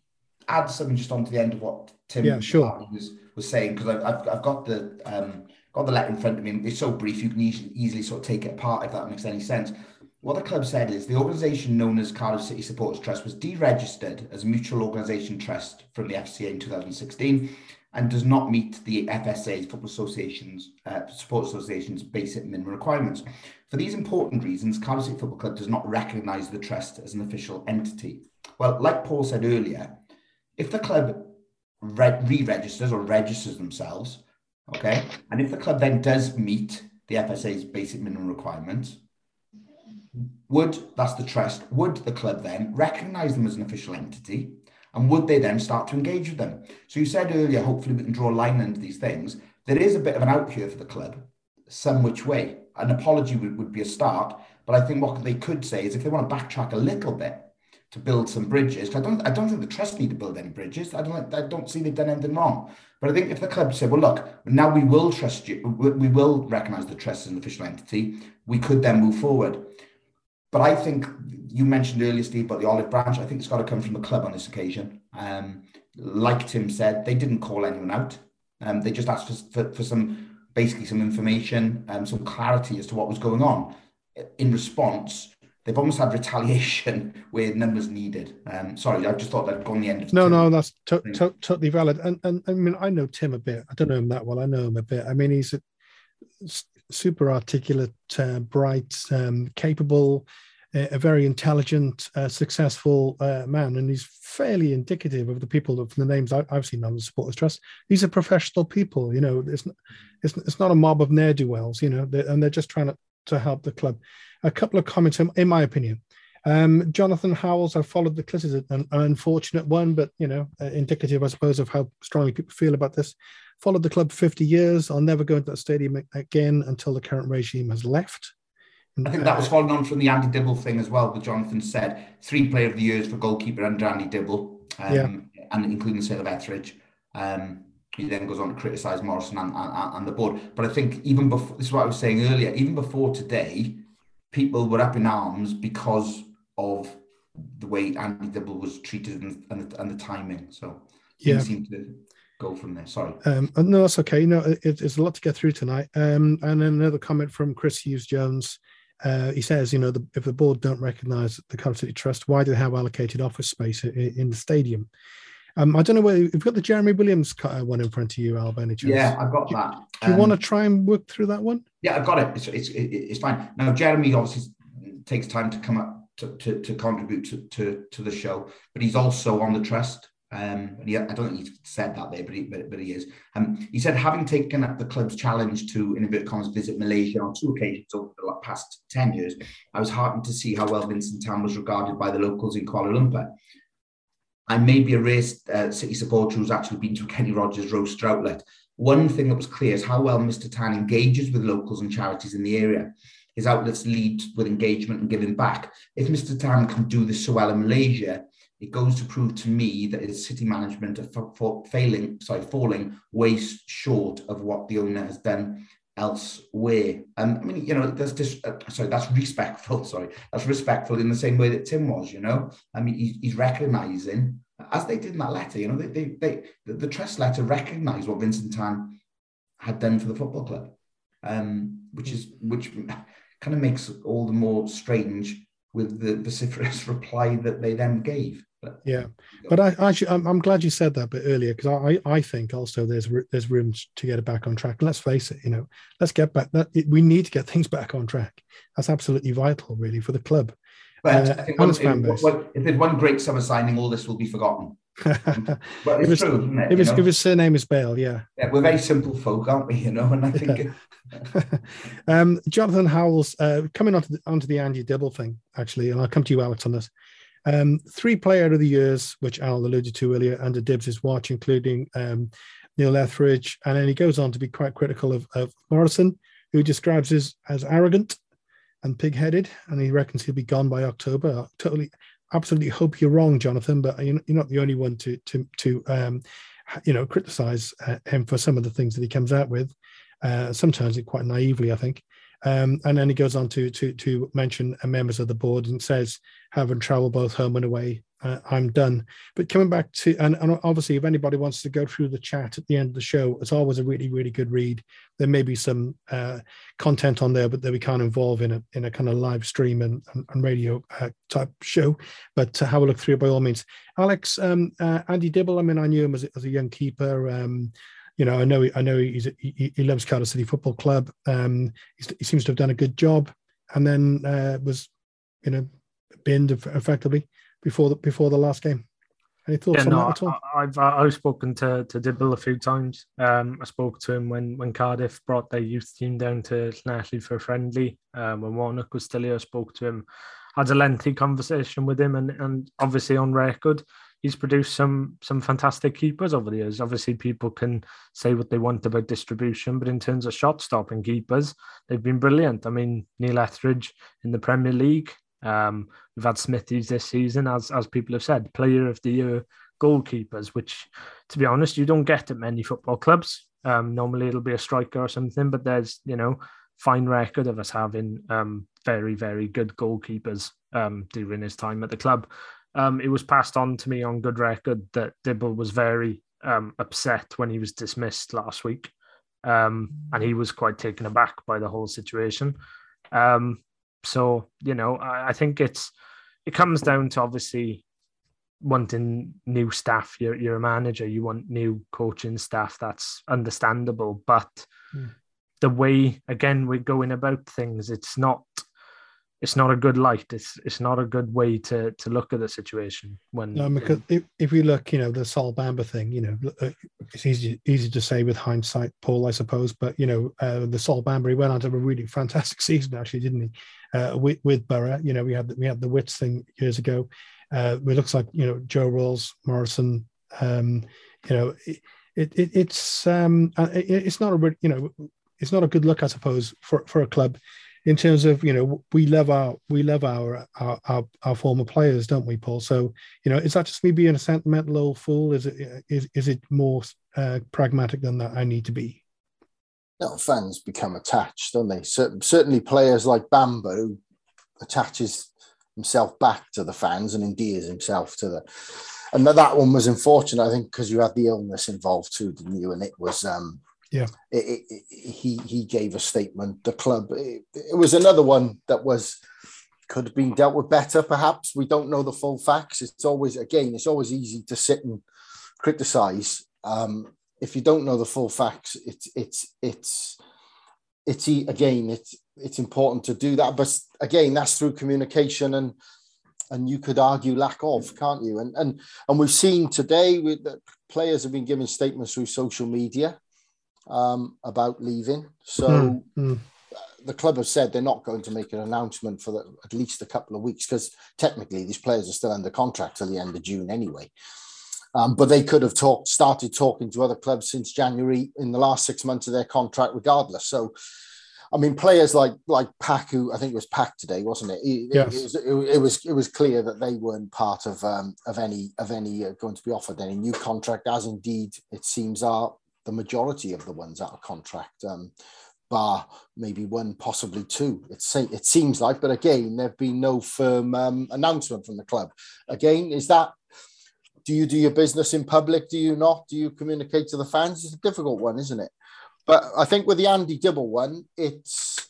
add something just onto the end of what Tim yeah, sure. was was saying because I've, I've, I've got the um, got the letter in front of me. It's so brief you can easily, easily sort of take it apart if that makes any sense. What the club said is the organisation known as Cardiff City Supporters Trust was deregistered as a mutual organisation trust from the FCA in 2016 and does not meet the FSA's Football Association's uh, Support Association's basic minimum requirements. For these important reasons, Cardiff City Football Club does not recognise the trust as an official entity. Well, like Paul said earlier, if the club re-registers or registers themselves, okay, and if the club then does meet the FSA's basic minimum requirements, would that's the trust? Would the club then recognise them as an official entity, and would they then start to engage with them? So you said earlier, hopefully we can draw a line under these things. There is a bit of an out here for the club, some which way. An apology would, would be a start, but I think what they could say is if they want to backtrack a little bit to build some bridges. I don't I don't think the trust need to build any bridges. I don't I don't see they've done anything wrong. But I think if the club said, well, look, now we will trust you, we will recognise the trust as an official entity, we could then move forward. But I think you mentioned earlier, Steve, about the olive branch. I think it's got to come from the club on this occasion. Um, like Tim said, they didn't call anyone out. Um, they just asked for, for, for some, basically some information, and um, some clarity as to what was going on. In response, they've almost had retaliation [LAUGHS] where numbers needed. Um, sorry, I just thought that would gone the end of No, Tim. no, that's to- to- totally valid. And, and I mean, I know Tim a bit. I don't know him that well. I know him a bit. I mean, he's a super articulate, uh, bright, um, capable, a very intelligent, uh, successful uh, man, and he's fairly indicative of the people from the names I, have seen on the supporters trust. These are professional people, you know. It's it's, it's not a mob of ne'er do wells, you know, they're, and they're just trying to, to help the club. A couple of comments, in, my opinion. Um, Jonathan Howells, I followed the clip, is an, an, unfortunate one, but you know, uh, indicative, I suppose, of how strongly people feel about this. Followed the club 50 years. I'll never go into that stadium again until the current regime has left. I think that was following on from the Andy Dibble thing as well, that Jonathan said. Three player of the years for goalkeeper under Andy Dibble, um, yeah. and including the sale of Etheridge. Um, he then goes on to criticise Morison and, and, and, the board. But I think even before, this is what I was saying earlier, even before today, people were up in arms because of the way Andy Dibble was treated and, and, the, and the timing. So yeah. he seemed to go from there. Sorry. Um, no, that's okay. No, it, it's a lot to get through tonight. Um, and another comment from Chris Hughes Jones. Uh, he says, you know, the, if the board don't recognise the Cardiff City Trust, why do they have allocated office space in, in the stadium? Um, I don't know whether you've got the Jeremy Williams one in front of you, Al. By Yeah, I've got do, that. Do you um, want to try and work through that one? Yeah, I've got it. It's it's, it's fine. Now, Jeremy obviously takes time to come up to, to, to contribute to, to, to the show, but he's also on the trust. Um, and he, I don't think he said that there, but he, but, but he is. Um, he said, having taken up the club's challenge to, in inverted commas, visit Malaysia on two occasions over the past 10 years, I was heartened to see how well Vincent Tan was regarded by the locals in Kuala Lumpur. I may be a race uh, City supporter who's actually been to Kenny Rogers roaster outlet. One thing that was clear is how well Mr. Tan engages with locals and charities in the area. His outlets lead with engagement and giving back. If Mr. Tan can do this so well in Malaysia, it goes to prove to me that his city management are failing, sorry, falling way short of what the owner has done elsewhere. Um, I mean, you know, that's just uh, sorry, that's respectful. [LAUGHS] Sorry, that's respectful in the same way that Tim was. You know, I mean, he's, he's recognizing as they did in that letter. You know, they, they, they the, the trust letter recognised what Vincent Tan had done for the football club, um, which is which kind of makes all the more strange with the vociferous [LAUGHS] reply that they then gave. But, yeah, but I actually I'm, I'm glad you said that bit earlier because I I think also there's there's room to get it back on track. let's face it, you know, let's get back that we need to get things back on track. That's absolutely vital, really, for the club. But uh, I think one, if, if there's one great summer signing, all this will be forgotten. [LAUGHS] but it's, true, isn't it? If, if his surname is Bale, yeah. Yeah, we're very simple folk, aren't we? You know, and I think. Yeah. [LAUGHS] um, Jonathan Howells, uh, coming onto the, onto the Andy Dibble thing, actually, and I'll come to you, Alex, on this. Um, three player of the years, which Al alluded to earlier, under Dibs' watch, including um, Neil Etheridge. And then he goes on to be quite critical of, of Morison, who describes as arrogant and pig headed. And he reckons he'll be gone by October. I totally, absolutely hope you're wrong, Jonathan, but you're not the only one to, to, to um, you know, criticize uh, him for some of the things that he comes out with. Uh, sometimes it quite naively, I think. Um, and then he goes on to to to mention members of the board and says, having travel both home and away, uh, I'm done. But coming back to and, and, obviously, if anybody wants to go through the chat at the end of the show, it's always a really really good read. There may be some uh, content on there, but that we can't involve in a in a kind of live stream and, and, and radio uh, type show. But to have a look through by all means. Alex, um, uh, Andy Dibble. I mean, I knew him as, as a young keeper. Um, you know, I know I know he's he, he loves Cardiff City Football Club. Um, he seems to have done a good job, and then uh, was, you know, binned effectively before the before the last game. Any thoughts yeah, on no, that at all? I, have I've spoken to to Dibble a few times. Um, I spoke to him when when Cardiff brought their youth team down to Llanelli for a friendly. Um, when Warnock was still here, I spoke to him. Had a lengthy conversation with him, and and obviously on record, he's produced some some fantastic keepers over the years. Obviously, people can say what they want about distribution, but in terms of shot stopping keepers, they've been brilliant. I mean, Neil Etheridge in the Premier League, Um, we've had Smithies this season, as as people have said, player of the year goalkeepers, which, to be honest, you don't get at many football clubs. Um, normally it'll be a striker or something, but there's you know fine record of us having um, very very good goalkeepers um, during his time at the club. Um, it was passed on to me on good record that Dibble was very um, upset when he was dismissed last week, um, and he was quite taken aback by the whole situation. Um, so you know, I, I think it's it comes down to obviously wanting new staff. You're you're a manager. You want new coaching staff. That's understandable. But mm. the way again we're going about things, it's not it's not a good light. It's it's not a good way to to look at the situation. When no, because if, if we look, you know, the Sol Bamba thing, you know, it's easy easy to say with hindsight, Paul, I suppose. But you know, uh, the Sol Bamba he went on to have a really fantastic [LAUGHS] season, actually, didn't he? Uh, with with Boro, you know, we had we had the Wits thing years ago. Uh, it looks like you know Joe Ralls, Morison. Um, you know, it, it, it it's um, uh, it, it's not a you know, it's not a good look, I suppose, for for a club in terms of you know we love our we love our our, our, our former players don't we paul? So you know is that just me being a sentimental old fool? Is it is, is it more uh, pragmatic than that i need to be? No fans become attached don't they? Certainly players like bamba who attaches himself back to the fans and endears himself to the and that one was unfortunate i think because you had the illness involved too didn't you? And it was um yeah, it, it, he he gave a statement. The club. It, it, was another one that was could have been dealt with better. Perhaps we don't know the full facts. It's always again, it's always easy to sit and criticize. Um, if you don't know the full facts, it's it's it's it's again it's it's important to do that. But again, that's through communication and and you could argue lack of, can't you? And and and we've seen today with players have been giving statements through social media um, about leaving. So mm, mm. the club have said they're not going to make an announcement for the, at least a couple of weeks because technically these players are still under contract till the end of June anyway. Um, but they could have talked, started talking to other clubs since January in the last six months of their contract, regardless. So, I mean, players like like Pack, who I think it was Pack today, wasn't it? It, yes. it, was, it, it, was it was clear that they weren't part of um, of any of any uh, going to be offered any new contract, as indeed it seems are the majority of the ones out of contract, um, bar maybe one, possibly two. It, it seems like, but again, there've been no firm um, announcement from the club. Again, is that do you do your business in public? Do you not? Do you communicate to the fans? It's a difficult one, isn't it? But I think with the Andy Dibble one, it's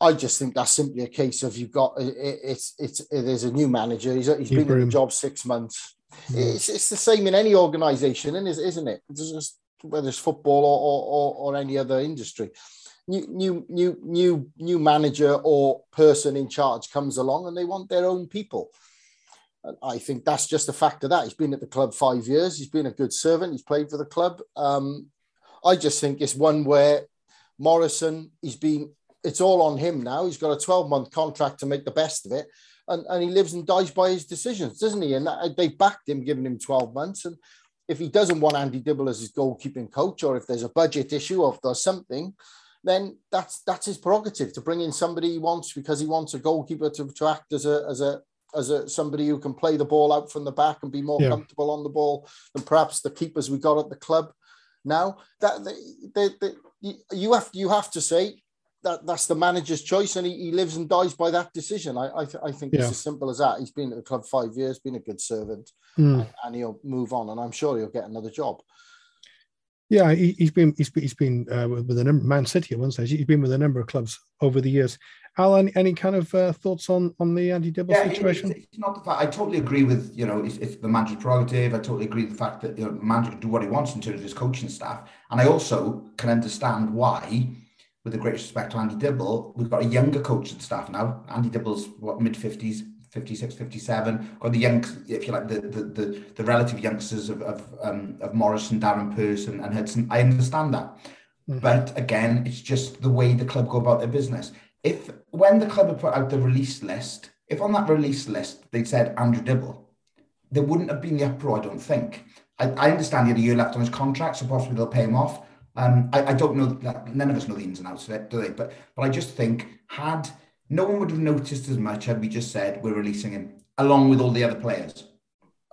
I just think that's simply a case of you've got it, it's it's it is a new manager. He's, he's been in the job six months. Mm. It's, it's the same in any organization, isn't it? It's just whether it's football or, or, or, or any other industry. New, new, new, new, new manager or person in charge comes along and they want their own people. And I think that's just a fact of that. He's been at the club five years. He's been a good servant. He's played for the club. Um, I just think it's one where Morison, he's been, it's all on him now. He's got a 12 month contract to make the best of it. And, and he lives and dies by his decisions, doesn't he? And that, they backed him, giving him 12 months. And if he doesn't want Andy Dibble as his goalkeeping coach, or if there's a budget issue or if there's something, then that's that's his prerogative to bring in somebody he wants because he wants a goalkeeper to, to act as a as a as a somebody who can play the ball out from the back and be more yeah. comfortable on the ball than perhaps the keepers we got at the club. Now that they, they, they, you have you have to say that that's the manager's choice, and he, he lives and dies by that decision. I I, th- I think yeah. it's as simple as that. He's been at the club five years, been a good servant, mm. and, and, he'll move on, and I'm sure he'll get another job. Yeah, he, has been he's been, he's been uh, with a number Man City at one stage. He's been with a number of clubs over the years. Alan, any, any kind of uh, thoughts on on the Andy Dibble yeah, situation? It's, it's, not the fact. I totally agree with you know it's, it's the manager's prerogative. I totally agree with the fact that you know, the manager can do what he wants in terms of his coaching staff, and I also can understand why with the greatest respect to Andy Dibble, we've got a younger coaching staff now. Andy Dibble's what mid 50s, 56, 57. Got the young, if you like, the the the, the relative youngsters of of, um, of Morison, Darren Person, and and Hudson. I understand that, mm-hmm. but again, it's just the way the club go about their business. If when the club had put out the release list, if on that release list they said Andrew Dibble, there wouldn't have been the uproar. I don't think. I, I understand he had a year left on his contract, so possibly they'll pay him off. Um, I, I, don't know that none of us know the ins and outs of it, do they? But but I just think had no one would have noticed as much had we just said we're releasing him along with all the other players.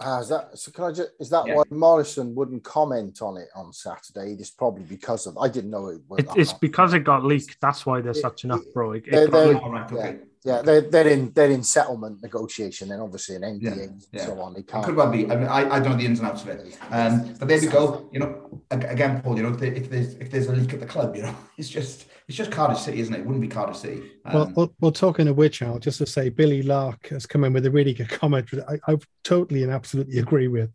Ah, is that so? Can I just? Is that Yeah. why Morison wouldn't comment on it on Saturday? It's probably because of. I didn't know it. Was It, it's because it got leaked. That's why there's such an uproar. It, it They're- got they're- leaked. All right, okay. Yeah, they're they're in they're in settlement negotiation and obviously an NDA Yeah, and yeah. so on. They It can't. could well be. I mean, I, I don't know the ins and outs of it. Um, but there we go. You know, again, Paul. You know, if, there's if there's a leak at the club, you know, [LAUGHS] it's just it's just Cardiff City, isn't it? It wouldn't be Cardiff City. Um, Well, well, well, talking of which, Al, just to say, Billy Lark has come in with a really good comment. which I, I totally and absolutely agree with.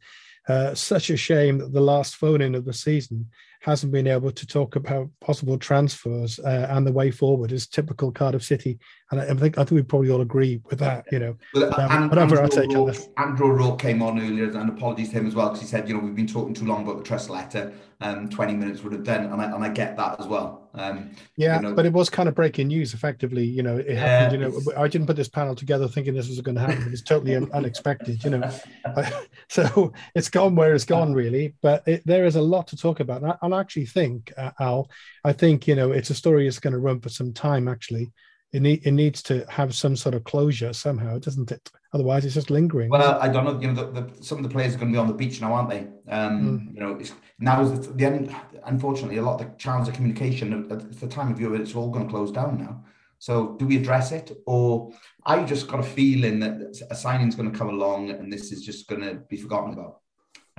Uh, such a shame that the last phone in of the season hasn't been able to talk about possible transfers uh, and the way forward is typical Cardiff City. And I, I think I think we probably all agree with that. You know, Well, Whatever- and, whatever Andrew, take Rourke. Andrew Rourke came on earlier, and apologies to him as well because he said, you know, we've been talking too long about the trust letter. Um, twenty minutes would have done, and I, and I get that as well. Um, yeah, you know- but it was kind of breaking news. Effectively, you know, it Yeah, happened. You know, I didn't put this panel together thinking this was going to happen. It was totally un- unexpected. You know, [LAUGHS] [LAUGHS] so it's gone where it's gone really but it, there is a lot to talk about and I, and I actually think uh, al i think you know it's a story that's going to run for some time actually it, need, it needs to have some sort of closure somehow doesn't it otherwise it's just lingering Well, I don't know. You know, the, the, some of the players are going to be on the beach now, aren't they? Um, You know, it's, now is the, the end. Unfortunately, a lot of the channels of communication at the time of year, it's all going to close down now. So, do we address it, or I just got a feeling that a signing is going to come along, and this is just going to be forgotten about?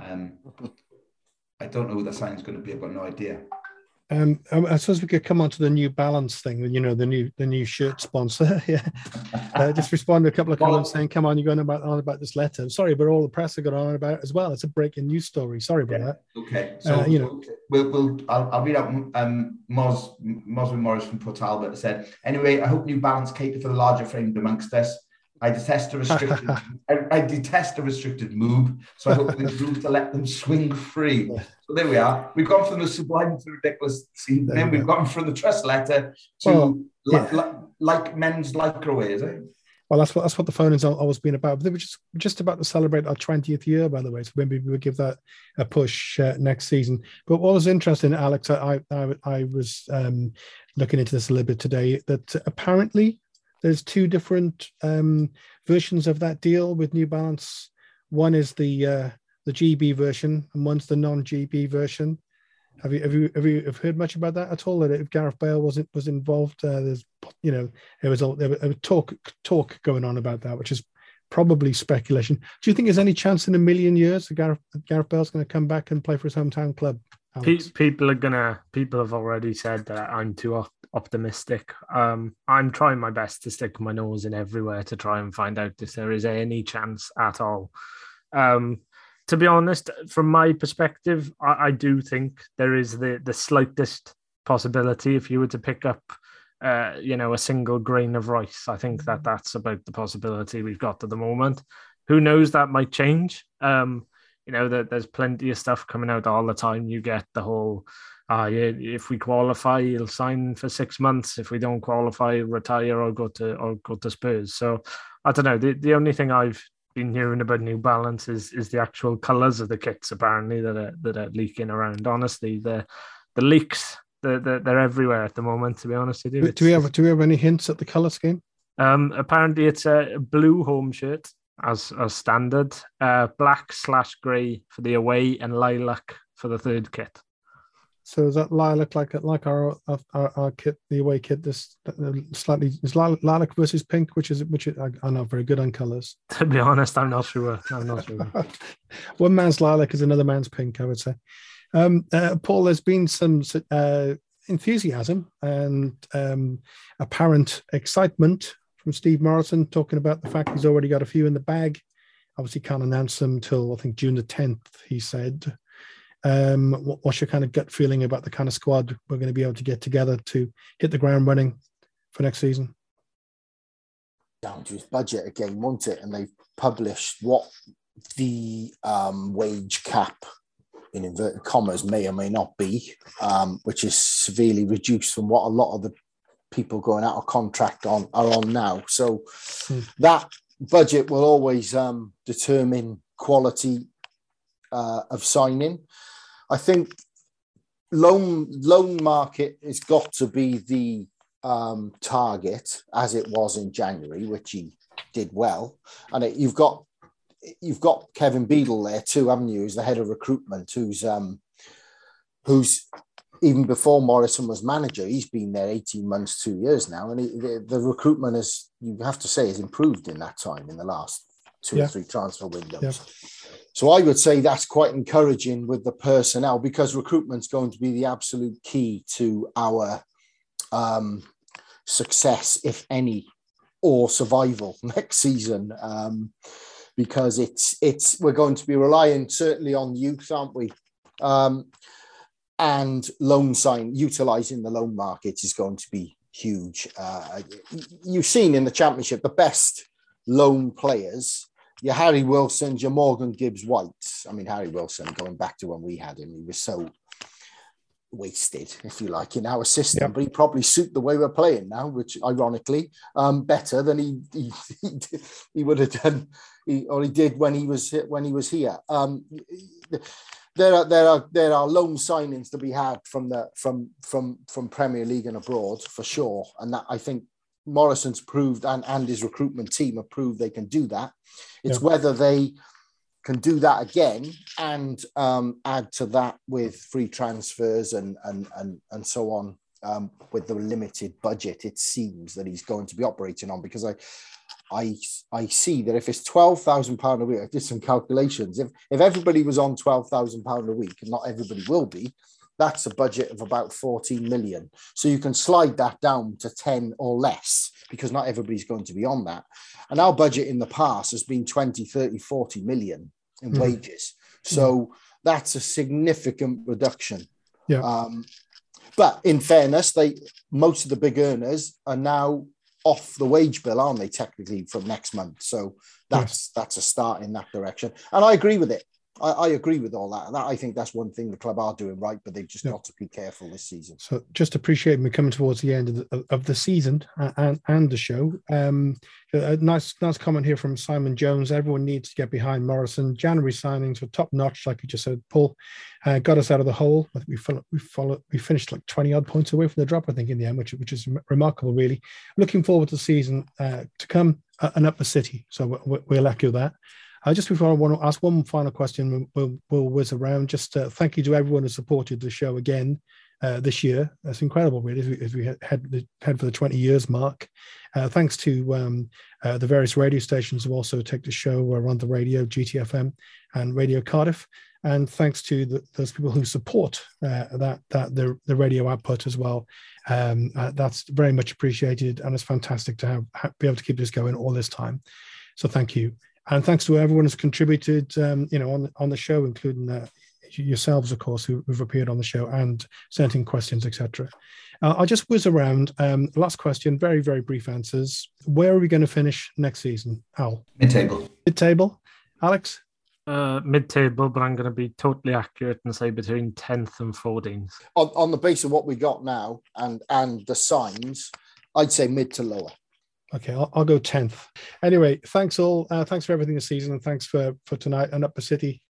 Um, I don't know who that is going to be. I've got no idea. Um, um, i suppose we could come on to the new balance thing you know the new the new shirt sponsor [LAUGHS] yeah uh, just respond to a couple of Well- comments saying come on you're going about on about this letter sorry but all the press are going on about it as well it's a breaking news story sorry about Yeah. that Okay, so Uh, you know. we'll, we'll I'll, I'll read out um, Moz Mosman Morris from Port Talbot said. Anyway, I hope New Balance cater for the larger framed amongst us. I detest a restricted. [LAUGHS] I, I detest a restricted move, so I hope there's [LAUGHS] room to let them swing free. So there we are. We've gone from the sublime to ridiculous. See, There then we've go. gone from the trust letter to Well, yeah. li- like men's lycra is it? Well, that's what that's what the phone has always been about. But they were just just about to celebrate our twentieth year, by the way. So maybe we'll give that a push uh, next season. But what was interesting, Alex, I I, I was um, looking into this a little bit today. That apparently there's two different um, versions of that deal with New Balance. One is the uh, the GB version, and one's the non-GB version. Have you have you have you have heard much about that at all? That if Gareth Bale wasn't was involved, uh, there's you know there was a, there was talk talk going on about that, which is probably speculation. Do you think there's any chance in a million years that Gareth, Gareth Bale's going to come back and play for his hometown club? Pe- people are gonna. People have already said that I'm too op- optimistic. Um, I'm trying my best to stick my nose in everywhere to try and find out if there is any chance at all. Um, to be honest, from my perspective, I, I do think there is the the slightest possibility if you were to pick up, uh, you know, a single grain of rice. I think that that's about the possibility we've got at the moment. Who knows? That might change. Um, you know that there's plenty of stuff coming out all the time. You get the whole, yeah, if we qualify, he'll sign for six months. If we don't qualify, retire or go to or go to Spurs. So I don't know. The the only thing I've been hearing about New Balance is is the actual colours of the kits apparently that are that are leaking around. Honestly, the the leaks they're, they're, they're everywhere at the moment. To be honest with you, Do, do we have do we have any hints at the color scheme? um, apparently, it's a blue home shirt as as standard, uh, black slash grey for the away, and lilac for the third kit. So is that lilac like like our our, our, kit, the away kit? This slightly is lilac, versus pink, which is which is, I, I'm not very good on colors. [LAUGHS] To be honest, I'm not sure. I'm not sure. [LAUGHS] One man's lilac is another man's pink, I would say. Um, uh, Paul, there's been some uh, enthusiasm and um, apparent excitement from Steve Morison talking about the fact he's already got a few in the bag. Obviously, can't announce them till I think June the 10th, he said. Um, what- what's your kind of gut feeling about the kind of squad we're going to be able to get together to hit the ground running for next season? down to his budget again, won't it? And they've published what the um, wage cap, in inverted commas, may or may not be, um, which is severely reduced from what a lot of the people going out of contract on are on now. So Hmm. that budget will always um, determine quality uh, of signing. I think loan loan market has got to be the um, target as it was in January, which he did well, and it, you've got you've got Kevin Beadle there too, haven't you? Who's the head of recruitment, who's um, who's even before Morison was manager, he's been there 18 months, two years now. And he, the, the, recruitment has, you have to say, has improved in that time in the last two yeah. or three transfer windows. Yeah. So I would say that's quite encouraging with the personnel because recruitment's going to be the absolute key to our um, success, if any, or survival [LAUGHS] next season. Um, because it's it's we're going to be relying certainly on youth, aren't we? Um, and loan sign utilizing the loan market is going to be huge. Uh, you've seen in the championship the best loan players. Your Harry Wilsons, your Morgan Gibbs White. I mean, Harry Wilson, going back to when we had him, he was so wasted, if you like, in our system. Yep. But he probably suit the way we're playing now, which ironically, um, better than he he, he, [LAUGHS] he would have done, he, or he did when he was when he was here. Um, there are there are there are loan signings to be had from the from from from Premier League and abroad for sure, and that I think Morison's proved and and his recruitment team have proved they can do that. It's yeah. whether they can do that again and um, add to that with free transfers and and and and so on um, with the limited budget it seems that he's going to be operating on because I I I see that if it's twelve thousand pound a week, I did some calculations. If if everybody was on twelve thousand pound a week, and not everybody will be, that's a budget of about 14 million. So you can slide that down to 10 or less because not everybody's going to be on that. And our budget in the past has been 20, 30, 40 million in mm. wages. So that's a significant reduction. Yeah. Um, but in fairness, they most of the big earners are now off the wage bill, aren't they? Technically, from next month. So that's yes. that's a start in that direction. And I agree with it. I, I, agree with all that. that. I think that's one thing the club are doing right, but they've just yeah. got to be careful this season. So just appreciate me coming towards the end of the, of the season and, and the show. Um, a nice nice comment here from Simon Jones. Everyone needs to get behind Morison. January signings were top notch, like you just said, Paul. Uh, got us out of the hole. I think we followed, we we finished like twenty odd points away from the drop. I think in the end, which which is remarkable, really. Looking forward to the season uh, to come uh, and up the city. So we'll, we'll echo that. Uh, just before I want to ask one final question, we'll, we'll whiz around. Just uh, thank you to everyone who supported the show again uh, this year. That's incredible, really, as we, as we head, head for the 20 years mark. Uh, thanks to um, uh, the various radio stations who also take the show around the radio, GTFM and Radio Cardiff. And thanks to the, those people who support uh, that that the, the radio output as well. Um, that's very much appreciated, and it's fantastic to have be able to keep this going all this time. So thank you and thanks to everyone who's contributed, um, you know, on on the show, including uh, yourselves, of course, who, have appeared on the show and sent in questions, etc. Uh, I'll just whiz around. Um, last question, very very brief answers. Where are we going to finish next season, Al? Mid-table. Mid-table. Alex. Uh, mid-table, but I'm going to be totally accurate and say between tenth and fourteenth. On, on the base of what we got now and and the signs, I'd say mid to lower. Okay, I'll, I'll go 10th. Anyway, thanks all. Uh, thanks for everything this season and thanks for, for tonight and Up the City.